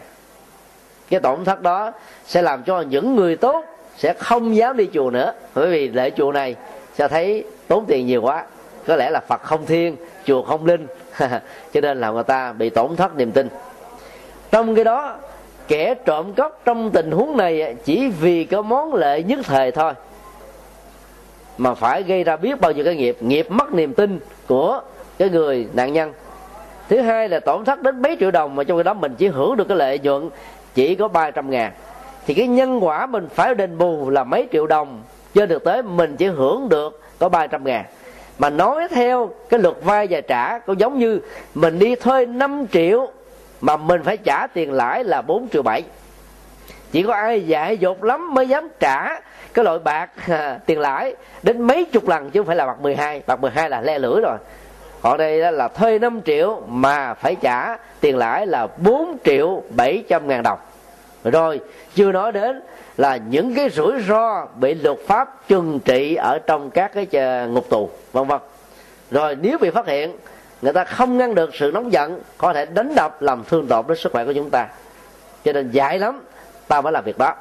Cái tổn thất đó sẽ làm cho những người tốt sẽ không dám đi chùa nữa. Bởi vì lễ chùa này sẽ thấy tốn tiền nhiều quá. Có lẽ là phật không thiên, chùa không linh. Cho nên là người ta bị tổn thất niềm tin. Trong cái đó, kẻ trộm cắp trong tình huống này chỉ vì có món lệ nhất thời thôi mà phải gây ra biết bao nhiêu cái nghiệp. Nghiệp mất niềm tin của cái người nạn nhân thứ hai là tổn thất đến mấy triệu đồng mà trong khi đó mình chỉ hưởng được cái lợi nhuận chỉ có 300 ngàn. Thì cái nhân quả mình phải đền bù là mấy triệu đồng trên thực tế mình chỉ hưởng được có 300 ngàn. Mà nói theo cái luật vay và trả cũng giống như mình đi thuê 5 triệu mà mình phải trả tiền lãi là 4 triệu 7 chỉ có ai dại dột lắm mới dám trả cái loại bạc à, tiền lãi đến mấy chục lần chứ không phải là bạc 12 bạc 12 là le lưỡi rồi còn đây là thuê 5 triệu mà phải trả tiền lãi là 4 triệu 700 ngàn đồng. Rồi, chưa nói đến là những cái rủi ro bị luật pháp trừng trị ở trong các cái ngục tù, vân vân. Rồi, nếu bị phát hiện, người ta không ngăn được sự nóng giận, có thể đánh đập làm thương tổn đến sức khỏe của chúng ta. Cho nên dại lắm, ta mới làm việc đó.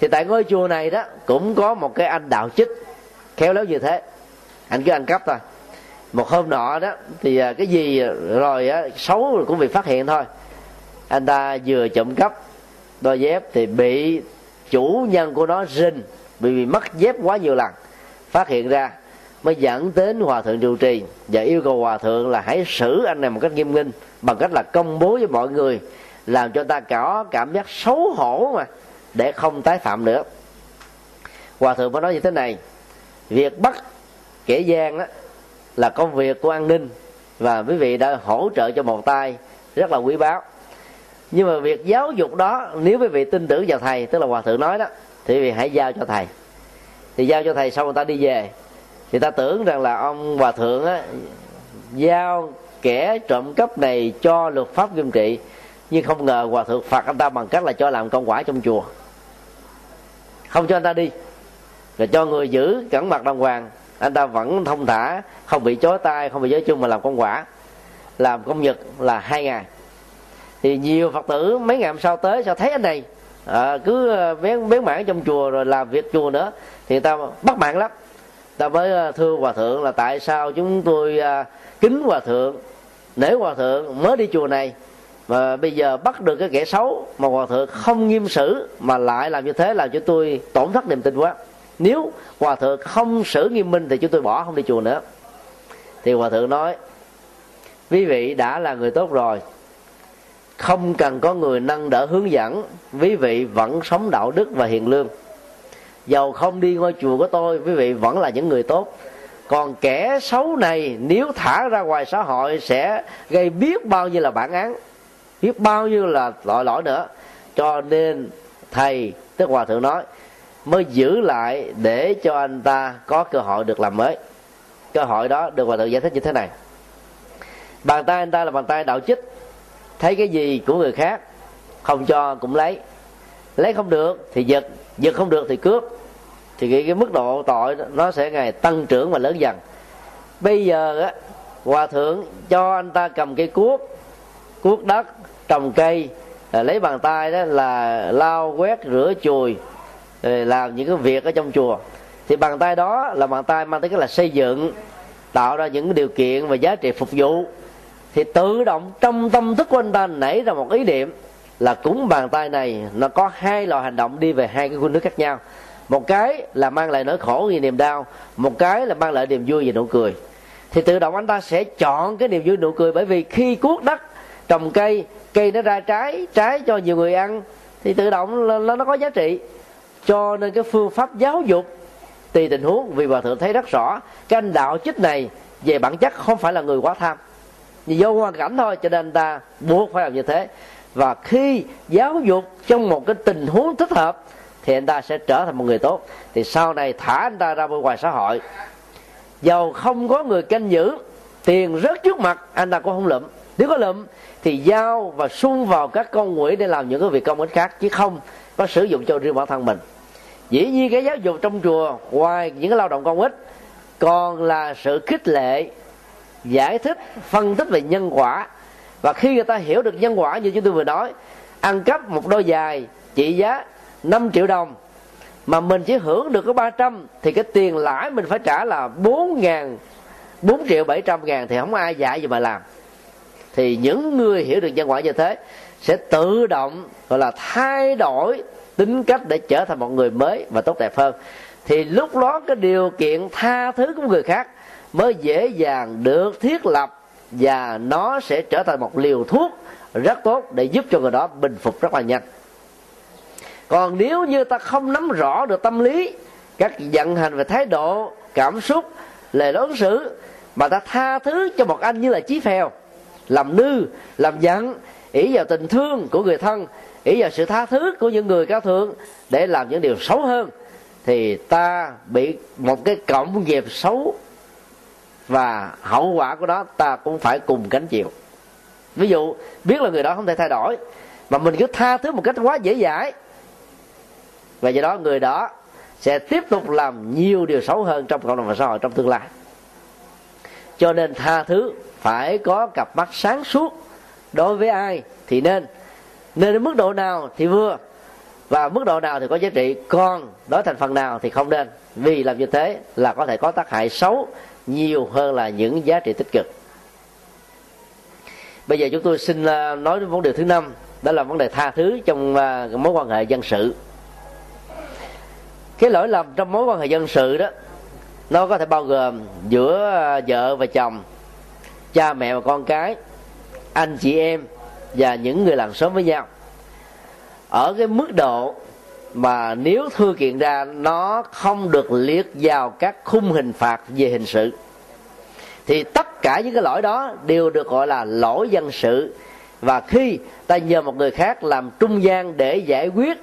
Thì tại ngôi chùa này đó, cũng có một cái anh đạo chích, khéo léo như thế. Anh cứ ăn cắp thôi một hôm nọ đó thì à, cái gì à, rồi á, xấu cũng bị phát hiện thôi. Anh ta vừa trộm cắp đôi dép thì bị chủ nhân của nó rình bị, bị mất dép quá nhiều lần. Phát hiện ra mới dẫn đến hòa thượng trụ trì và yêu cầu hòa thượng là hãy xử anh này một cách nghiêm minh bằng cách là công bố với mọi người làm cho ta có cảm giác xấu hổ mà để không tái phạm nữa. Hòa thượng mới nói như thế này việc bắt kẻ gian á, là công việc của an ninh. Và quý vị đã hỗ trợ cho một tay, rất là quý báu. Nhưng mà việc giáo dục đó, nếu quý vị tin tưởng vào thầy, tức là hòa thượng nói đó, thì quý vị hãy giao cho thầy. Thì giao cho thầy xong người ta đi về. Thì ta tưởng rằng là ông hòa thượng á, giao kẻ trộm cắp này cho luật pháp nghiêm trị, nhưng không ngờ hòa thượng phạt anh ta bằng cách là cho làm công quả trong chùa. Không cho anh ta đi. Rồi cho người giữ cẩn mặt đàng hoàng anh ta vẫn thông thả không bị chói tay không bị giới chung mà làm công quả. Làm công nhật là hai ngày. Thì nhiều phật tử mấy ngày hôm sau tới sao thấy anh này. À, cứ à, bén bén mảng trong chùa rồi làm việc chùa nữa. Thì người ta bắt mạng lắm. Ta mới à, thưa hòa thượng là tại sao chúng tôi à, kính hòa thượng nể hòa thượng mới đi chùa này mà bây giờ bắt được cái kẻ xấu mà hòa thượng không nghiêm xử mà lại làm như thế làm cho tôi tổn thất niềm tin quá nếu hòa thượng không xử nghiêm minh thì chúng tôi bỏ không đi chùa nữa. Thì hòa thượng nói, quý vị đã là người tốt rồi. Không cần có người nâng đỡ hướng dẫn, quý vị vẫn sống đạo đức và hiền lương. Dầu không đi ngôi chùa của tôi, quý vị vẫn là những người tốt. Còn kẻ xấu này, nếu thả ra ngoài xã hội sẽ gây biết bao nhiêu là bản án, biết bao nhiêu là tội lỗi nữa. Cho nên thầy tức hòa thượng nói mới giữ lại để cho anh ta có cơ hội được làm mới. Cơ hội đó được hòa thượng giải thích như thế này. Bàn tay anh ta là bàn tay đạo chích. Thấy cái gì của người khác không cho cũng lấy. Lấy không được thì giật giật không được thì cướp. Thì cái, cái mức độ tội nó sẽ ngày tăng trưởng và lớn dần. Bây giờ á hòa thượng cho anh ta cầm cây cuốc cuốc đất trồng cây à, lấy bàn tay đó là lau quét rửa chùi Ờ, làm những cái việc ở trong chùa. Thì bàn tay đó là bàn tay mang tới cái là xây dựng, tạo ra những điều kiện và giá trị phục vụ. Thì tự động trong tâm thức của anh ta nảy ra một ý niệm là cúng bàn tay này, nó có hai loại hành động đi về hai cái khuynh hướng khác nhau. Một cái là mang lại nỗi khổ và niềm đau, một cái là mang lại niềm vui và nụ cười. Thì tự động anh ta sẽ chọn cái niềm vui nụ cười, bởi vì khi cuốc đất, trồng cây cây nó ra trái trái cho nhiều người ăn, thì tự động là nó có giá trị cho nên cái phương pháp giáo dục tùy tình huống, vì hòa thượng thấy rất rõ cái anh đạo chích này về bản chất không phải là người quá tham. Vì do hoàn cảnh thôi, cho nên anh ta buộc phải làm như thế. Và khi giáo dục trong một cái tình huống thích hợp, thì anh ta sẽ trở thành một người tốt. Thì sau này thả anh ta ra bên ngoài xã hội. Giàu không có người canh giữ, tiền rất trước mặt, anh ta cũng không lụm. Nếu có lụm, thì giao và xung vào các con quỹ để làm những cái việc công ích khác. Chứ không có sử dụng cho riêng bản thân mình dĩ nhiên cái giáo dục trong chùa, ngoài những cái lao động công ích còn là sự khích lệ, giải thích, phân tích về nhân quả. Và khi người ta hiểu được nhân quả như chúng tôi vừa nói, ăn cắp một đôi giày trị giá 5 triệu đồng, mà mình chỉ hưởng được có 300 thì cái tiền lãi mình phải trả là 4 ngàn 4 triệu 700 ngàn thì không ai dạy gì mà làm. Thì những người hiểu được nhân quả như thế, sẽ tự động, gọi là thay đổi tính cách để trở thành một người mới và tốt đẹp hơn. Thì lúc đó cái điều kiện tha thứ của người khác mới dễ dàng được thiết lập và nó sẽ trở thành một liều thuốc rất tốt để giúp cho người đó bình phục rất là nhanh. Còn nếu như ta không nắm rõ được tâm lý, các vận hành về thái độ, cảm xúc, lời đối xử mà ta tha thứ cho một anh như là chí phèo, làm nư, làm giận, ỷ vào tình thương của người thân ý vào sự tha thứ của những người cao thượng để làm những điều xấu hơn, thì ta bị một cái cộng nghiệp xấu và hậu quả của đó ta cũng phải cùng gánh chịu. Ví dụ, biết là người đó không thể thay đổi, mà mình cứ tha thứ một cách quá dễ dãi, và do đó người đó sẽ tiếp tục làm nhiều điều xấu hơn trong cộng đồng và xã hội trong tương lai. Cho nên tha thứ phải có cặp mắt sáng suốt đối với ai thì nên nên đến mức độ nào thì vừa. Và mức độ nào thì có giá trị. Còn đối thành phần nào thì không nên. Vì làm như thế là có thể có tác hại xấu nhiều hơn là những giá trị tích cực. Bây giờ chúng tôi xin à, nói đến vấn đề thứ năm. Đó là vấn đề tha thứ trong à, mối quan hệ dân sự. Cái lỗi lầm trong mối quan hệ dân sự đó, nó có thể bao gồm giữa à, vợ và chồng, cha mẹ và con cái, anh chị em và những người làm xóm với nhau. Ở cái mức độ mà nếu thư kiện ra, nó không được liệt vào các khung hình phạt về hình sự. Thì tất cả những cái lỗi đó đều được gọi là lỗi dân sự. Và khi ta nhờ một người khác làm trung gian để giải quyết,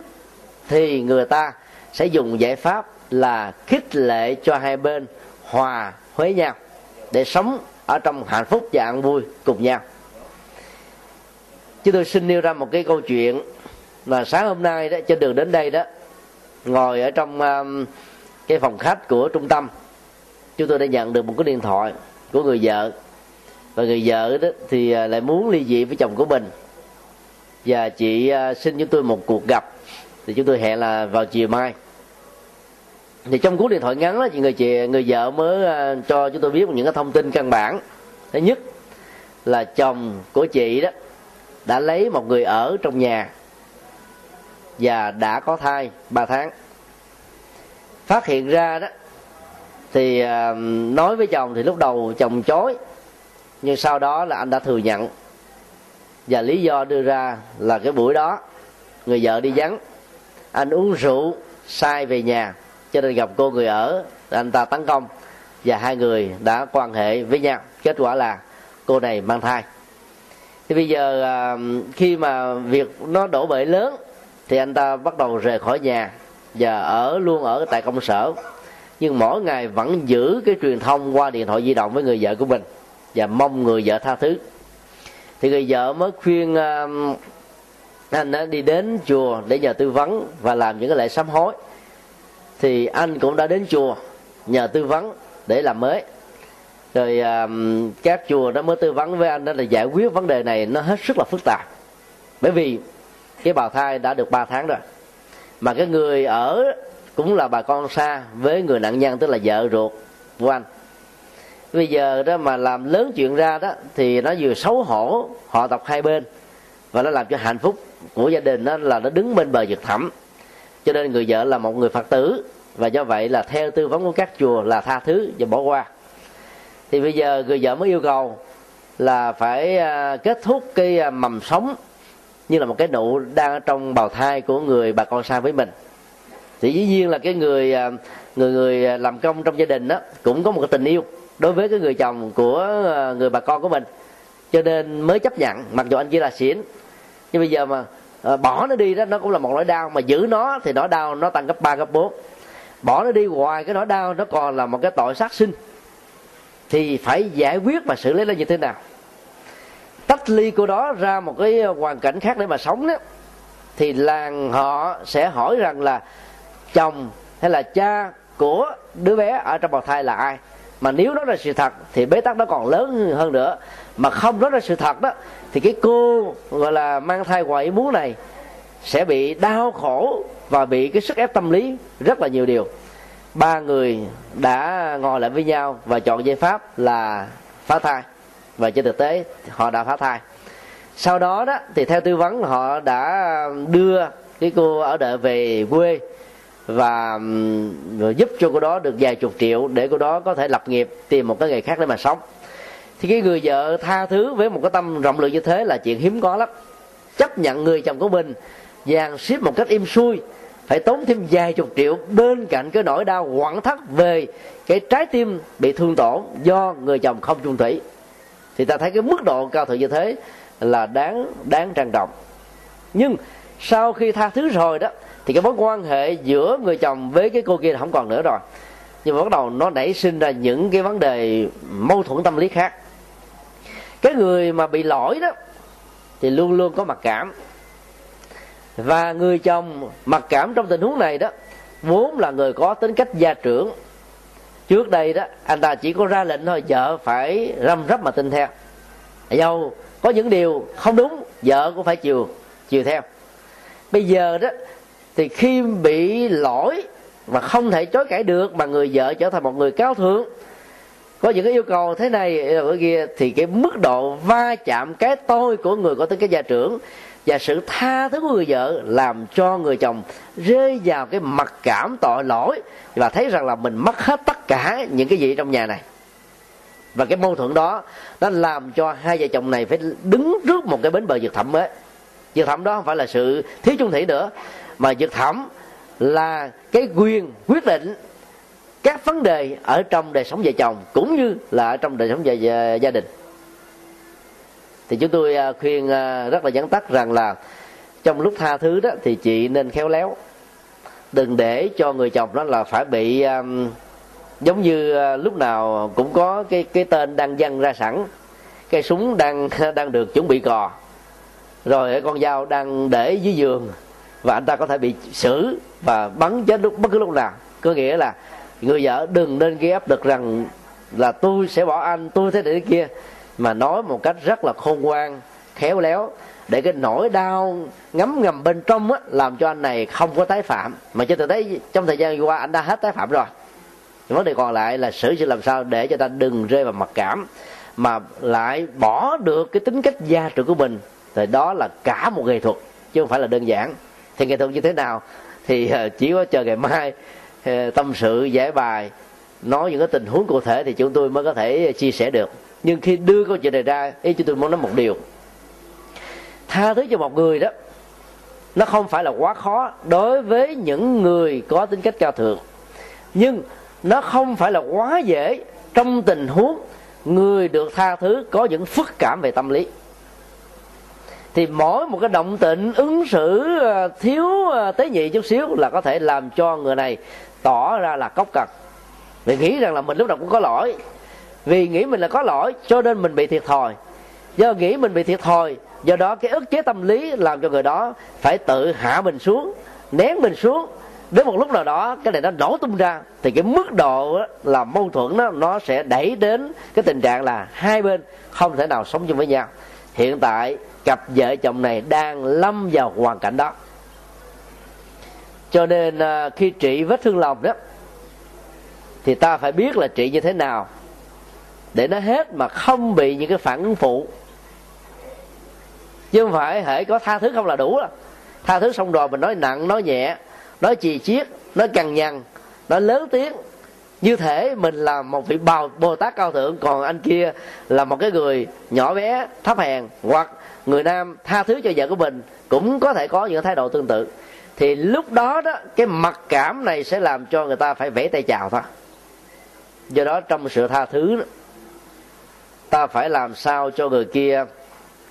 thì người ta sẽ dùng giải pháp là khích lệ cho hai bên hòa với nhau để sống ở trong hạnh phúc và an vui cùng nhau chứ tôi xin nêu ra một cái câu chuyện là sáng hôm nay đó trên đường đến đây đó ngồi ở trong um, cái phòng khách của trung tâm chúng tôi đã nhận được một cái điện thoại của người vợ. Và người vợ đó thì à, lại muốn ly dị với chồng của mình. Và chị à, xin chúng tôi một cuộc gặp. Thì chúng tôi hẹn là vào chiều mai. Thì trong cuộc điện thoại ngắn đó thì người chị người vợ mới à, cho chúng tôi biết những cái thông tin căn bản. Thứ nhất là chồng của chị đó đã lấy một người ở trong nhà và đã có thai 3 tháng. Phát hiện ra đó, thì à, nói với chồng thì lúc đầu chồng chối, nhưng sau đó là anh đã thừa nhận. Và lý do đưa ra là cái buổi đó, người vợ đi vắng. Anh uống rượu sai về nhà, cho nên gặp cô người ở, anh ta tấn công. Và hai người đã quan hệ với nhau. Kết quả là cô này mang thai thì bây giờ à, khi mà việc nó đổ bể lớn thì anh ta bắt đầu rời khỏi nhà và ở luôn ở tại công sở. Nhưng mỗi ngày vẫn giữ cái truyền thông qua điện thoại di động với người vợ của mình và mong người vợ tha thứ. Thì người vợ mới khuyên uh, anh đã đi đến chùa để nhờ tư vấn và làm những cái lễ sám hối. Thì anh cũng đã đến chùa nhờ tư vấn để làm mới rồi um, các chùa đó mới tư vấn với anh đó là giải quyết vấn đề này nó hết sức là phức tạp. Bởi vì cái bào thai đã được 3 tháng rồi. Mà cái người ở cũng là bà con xa với người nạn nhân tức là vợ ruột của anh. Bây giờ đó mà làm lớn chuyện ra đó thì nó vừa xấu hổ họ tộc hai bên và nó làm cho hạnh phúc của gia đình đó là nó đứng bên bờ vực thẳm. Cho nên người vợ là một người phật tử và do vậy là theo tư vấn của các chùa là tha thứ và bỏ qua thì bây giờ người vợ mới yêu cầu là phải à, kết thúc cái à, mầm sống như là một cái nụ đang trong bào thai của người bà con xa với mình. Thì dĩ nhiên là cái người à, người người làm công trong gia đình đó cũng có một cái tình yêu đối với cái người chồng của người bà con của mình. Cho nên mới chấp nhận, mặc dù anh kia là xỉn. Nhưng bây giờ mà bỏ nó đi đó, nó cũng là một nỗi đau. Mà giữ nó thì nỗi đau nó tăng gấp 3 gấp 4 bỏ nó đi hoài, cái nỗi đau nó còn là một cái tội sát sinh thì phải giải quyết và xử lý nó như thế nào. Tách ly của đó ra một cái hoàn cảnh khác để mà sống đó. Thì làng họ sẽ hỏi rằng là chồng hay là cha của đứa bé ở trong bào thai là ai? Mà nếu đó là sự thật thì bế tắc nó còn lớn hơn nữa. Mà không đó là sự thật đó thì cái cô gọi là mang thai ngoài ý muốn này sẽ bị đau khổ và bị cái sức ép tâm lý rất là nhiều điều ba người đã ngồi lại với nhau và chọn giải pháp là phá thai. Và trên thực tế, họ đã phá thai. Sau đó đó, thì theo tư vấn, họ đã đưa cái cô ở đợi về quê và giúp cho cô đó được vài chục triệu để cô đó có thể lập nghiệp, tìm một cái nghề khác để mà sống. Thì cái người vợ tha thứ với một cái tâm rộng lượng như thế là chuyện hiếm có lắm. Chấp nhận người chồng của mình, dàn xếp một cách im xuôi phải tốn thêm vài chục triệu bên cạnh cái nỗi đau quặn thắt về cái trái tim bị thương tổn do người chồng không chung thủy. Thì ta thấy cái mức độ cao thượng như thế là đáng đáng trang trọng. Nhưng sau khi tha thứ rồi đó, thì cái mối quan hệ giữa người chồng với cái cô kia không còn nữa rồi. Nhưng mà bắt đầu nó nảy sinh ra những cái vấn đề mâu thuẫn tâm lý khác. Cái người mà bị lỗi đó, thì luôn luôn có mặc cảm và người chồng mặc cảm trong tình huống này đó, vốn là người có tính cách gia trưởng. Trước đây đó, anh ta chỉ có ra lệnh thôi, vợ phải răm rắp mà tin theo. Dâu có những điều không đúng, vợ cũng phải chiều chiều theo. Bây giờ đó, thì khi bị lỗi mà không thể chối cãi được mà người vợ trở thành một người cao thượng, có những cái yêu cầu thế này ở kia, thì cái mức độ va chạm cái tôi của người có tính cái gia trưởng và sự tha thứ của người vợ làm cho người chồng rơi vào cái mặc cảm tội lỗi và thấy rằng là mình mất hết tất cả những cái gì trong nhà này. Và cái mâu thuẫn đó nó làm cho hai vợ chồng này phải đứng trước một cái bến bờ vực thẳm mới vực thẳm đó không phải là sự thiếu chung thủy nữa mà vực thẳm là cái quyền quyết định các vấn đề ở trong đời sống vợ chồng cũng như là ở trong đời sống gia, gia đình thì chúng tôi à, khuyên à, rất là dẫn tắt rằng là trong lúc tha thứ đó thì chị nên khéo léo. Đừng để cho người chồng đó là phải bị um, giống như uh, lúc nào cũng có cái cái tên đang dăng ra sẵn cái súng đang đang được chuẩn bị cò. Rồi con dao đang để dưới giường và anh ta có thể bị xử và bắn chết lúc bất cứ lúc nào. Có nghĩa là người vợ đừng nên gây áp lực rằng là tôi sẽ bỏ anh tôi thế này thế kia mà nói một cách rất là khôn ngoan khéo léo để cái nỗi đau ngấm ngầm bên trong á, làm cho anh này không có tái phạm. Mà cho tôi thấy trong thời gian qua anh đã hết tái phạm rồi. Vấn đề còn lại là xử sự làm sao để cho ta đừng rơi vào mặc cảm mà lại bỏ được cái tính cách gia trưởng của mình. Thì đó là cả một nghệ thuật chứ không phải là đơn giản. Thì nghệ thuật như thế nào thì ờ, chỉ có chờ ngày mai ờ, tâm sự giải bài nói những cái tình huống cụ thể thì chúng tôi mới có thể chia sẻ được nhưng khi đưa câu chuyện này ra, ý chúng tôi muốn nói một điều. Tha thứ cho một người đó, nó không phải là quá khó đối với những người có tính cách cao thượng. Nhưng nó không phải là quá dễ trong tình huống người được tha thứ có những phức cảm về tâm lý. Thì mỗi một cái động tịnh ứng xử ờ, thiếu ờ, tế nhị chút xíu là có thể làm cho người này tỏ ra là cốc cần vì nghĩ rằng là mình lúc nào cũng có lỗi vì nghĩ mình là có lỗi, cho nên mình bị thiệt thòi. Do nghĩ mình bị thiệt thòi, do đó cái ức chế tâm lý làm cho người đó phải tự hạ mình xuống, nén mình xuống. Đến một lúc nào đó, cái này nó nổ tung ra, thì cái mức độ là mâu thuẫn đó, nó sẽ đẩy đến cái tình trạng là hai bên không thể nào sống chung với nhau. Hiện tại, cặp vợ chồng này đang lâm vào hoàn cảnh đó. Cho nên à, khi trị vết thương lòng đó, thì ta phải biết là trị như thế nào để nó hết mà không bị những cái phản ứng phụ. Chứ không phải hễ có tha thứ không là đủ rồi. Tha thứ xong rồi mình nói nặng nói nhẹ nói chì chiết nói cằn nhằn nói lớn tiếng. Như thể mình là một vị bào bồ tát cao thượng còn anh kia là một cái người nhỏ bé thấp hèn hoặc người nam tha thứ cho vợ của mình cũng có thể có những thái độ tương tự. Thì lúc đó đó cái mặc cảm này sẽ làm cho người ta phải vẽ tay chào thôi. Do đó trong sự tha thứ đó, ta phải làm sao cho người kia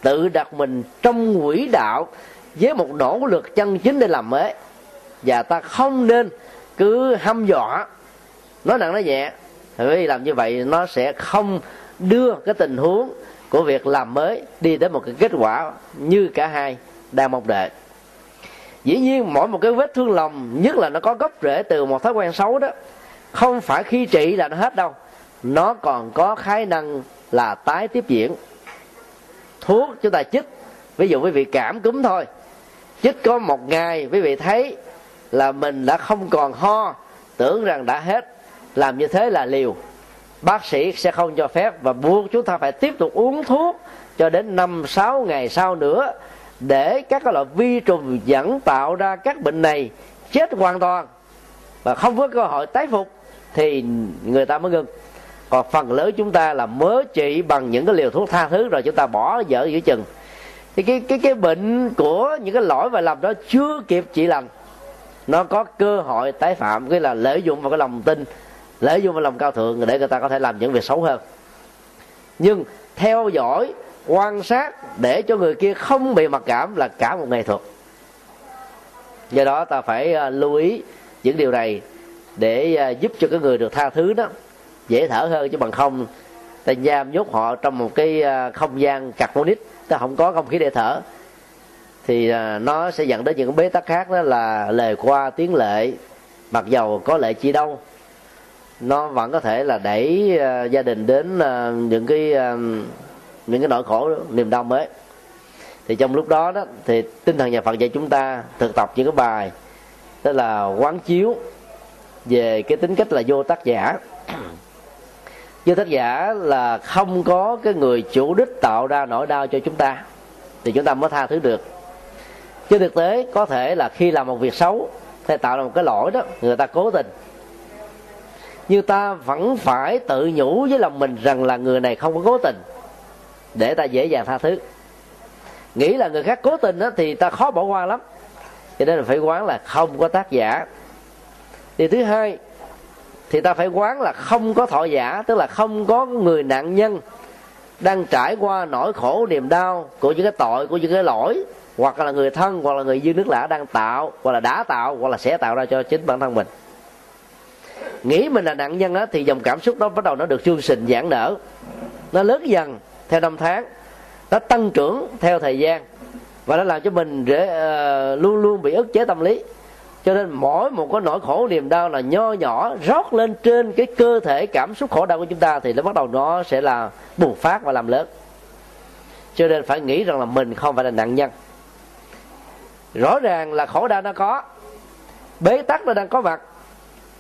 tự đặt mình trong quỹ đạo với một nỗ lực chân chính để làm mới và ta không nên cứ hăm dọa. Nói nặng nói nhẹ vì làm như vậy nó sẽ không đưa cái tình huống của việc làm mới đi đến một cái kết quả như cả hai đang mong đợi. Dĩ nhiên, mỗi một cái vết thương lòng, nhất là nó có gốc rễ từ một thói quen xấu đó, không phải khi trị là nó hết đâu. Nó còn có khả năng là tái tiếp diễn. Thuốc chúng ta chích, ví dụ quý vị cảm cúm thôi. Chích có một ngày, quý vị thấy là mình đã không còn ho, tưởng rằng đã hết. Làm như thế là liều. Bác sĩ sẽ không cho phép và buộc chúng ta phải tiếp tục uống thuốc cho đến năm, sáu ngày sau nữa để các loại vi trùng dẫn tạo ra các bệnh này chết hoàn toàn. Và không có cơ hội tái phục thì người ta mới ngừng còn phần lớn chúng ta là mới trị bằng những cái liều thuốc tha thứ rồi chúng ta bỏ dở giữa chừng. Thì cái cái cái bệnh của những cái lỗi và lầm đó chưa kịp trị lành. Nó có cơ hội tái phạm, cái là lợi dụng vào cái lòng tin, lợi dụng vào lòng cao thượng để người ta có thể làm những việc xấu hơn. Nhưng theo dõi, quan sát để cho người kia không bị mặc cảm là cả một nghệ thuật. Do đó ta phải à, lưu ý những điều này để à, giúp cho cái người được tha thứ đó dễ thở hơn chứ bằng không. Ta giam nhốt họ trong một cái à, không gian carbonic. Ta không có không khí để thở. Thì à, nó sẽ dẫn đến những bế tắc khác, đó là lời qua tiếng lệ. Mặc dầu có lệ chi đâu. Nó vẫn có thể là đẩy à, gia đình đến những cái những cái nỗi khổ, niềm đau mới. Thì trong lúc đó đó, thì tinh thần nhà Phật dạy chúng ta thực tập những cái bài, đó là quán chiếu về cái tính cách là vô tác giả với tác giả là không có cái người chủ đích tạo ra nỗi đau cho chúng ta thì chúng ta mới tha thứ được. Chứ thực tế có thể là khi làm một việc xấu hay tạo ra một cái lỗi đó người ta cố tình. Nhưng ta vẫn phải tự nhủ với lòng mình rằng là người này không có cố tình để ta dễ dàng tha thứ. Nghĩ là người khác cố tình đó, thì ta khó bỏ qua lắm. Cho nên là phải quán là không có tác giả. Thì thứ hai thì ta phải quán là không có thọ giả tức là không có người nạn nhân đang trải qua nỗi khổ niềm đau của những cái tội của những cái lỗi hoặc là người thân hoặc là người dư nước lã đang tạo hoặc là đã tạo hoặc là sẽ tạo ra cho chính bản thân mình. Nghĩ mình là nạn nhân đó thì dòng cảm xúc đó bắt đầu nó được chương trình giãn nở. Nó lớn dần theo năm tháng. Nó tăng trưởng theo thời gian. Và nó làm cho mình để uh, ờ, luôn luôn bị ức chế tâm lý cho nên mỗi một cái nỗi khổ, niềm đau là nho nhỏ, rót lên trên cái cơ thể cảm xúc khổ đau của chúng ta thì nó bắt đầu nó sẽ là bùng phát và làm lớn. Cho nên phải nghĩ rằng là mình không phải là nạn nhân. Rõ ràng là khổ đau nó có, bế tắc nó đang có mặt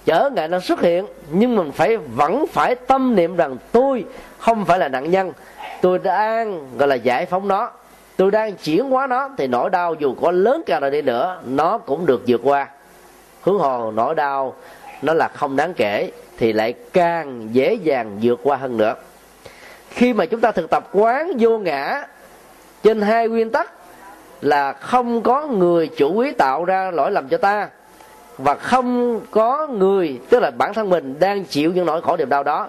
trở ngại nó xuất hiện, nhưng mình phải, vẫn phải tâm niệm rằng tôi không phải là nạn nhân. Tôi đang, gọi là giải phóng nó tôi đang chuyển hóa nó, thì nỗi đau dù có lớn cao nào đi nữa, nó cũng được vượt qua. Hướng hồ nỗi đau nó là không đáng kể, thì lại càng dễ dàng vượt qua hơn nữa. Khi mà chúng ta thực tập quán vô ngã, trên hai nguyên tắc là không có người chủ ý tạo ra lỗi lầm cho ta, và không có người, tức là bản thân mình, đang chịu những nỗi khổ niềm đau đó,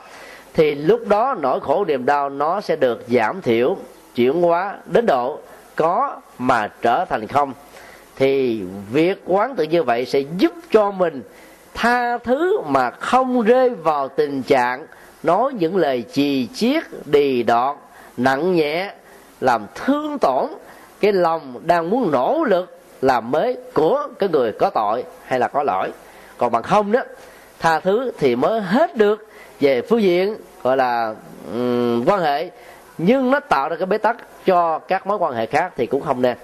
thì lúc đó nỗi khổ niềm đau nó sẽ được giảm thiểu chuyển hóa đến độ có mà trở thành không thì việc quán tự như vậy sẽ giúp cho mình tha thứ mà không rơi vào tình trạng nói những lời chì chiết đì đọt nặng nhẹ làm thương tổn cái lòng đang muốn nỗ lực làm mới của cái người có tội hay là có lỗi. Còn bằng không đó tha thứ thì mới hết được về phương diện gọi là um, quan hệ nhưng nó tạo ra cái bế tắc cho các mối quan hệ khác thì cũng không nên.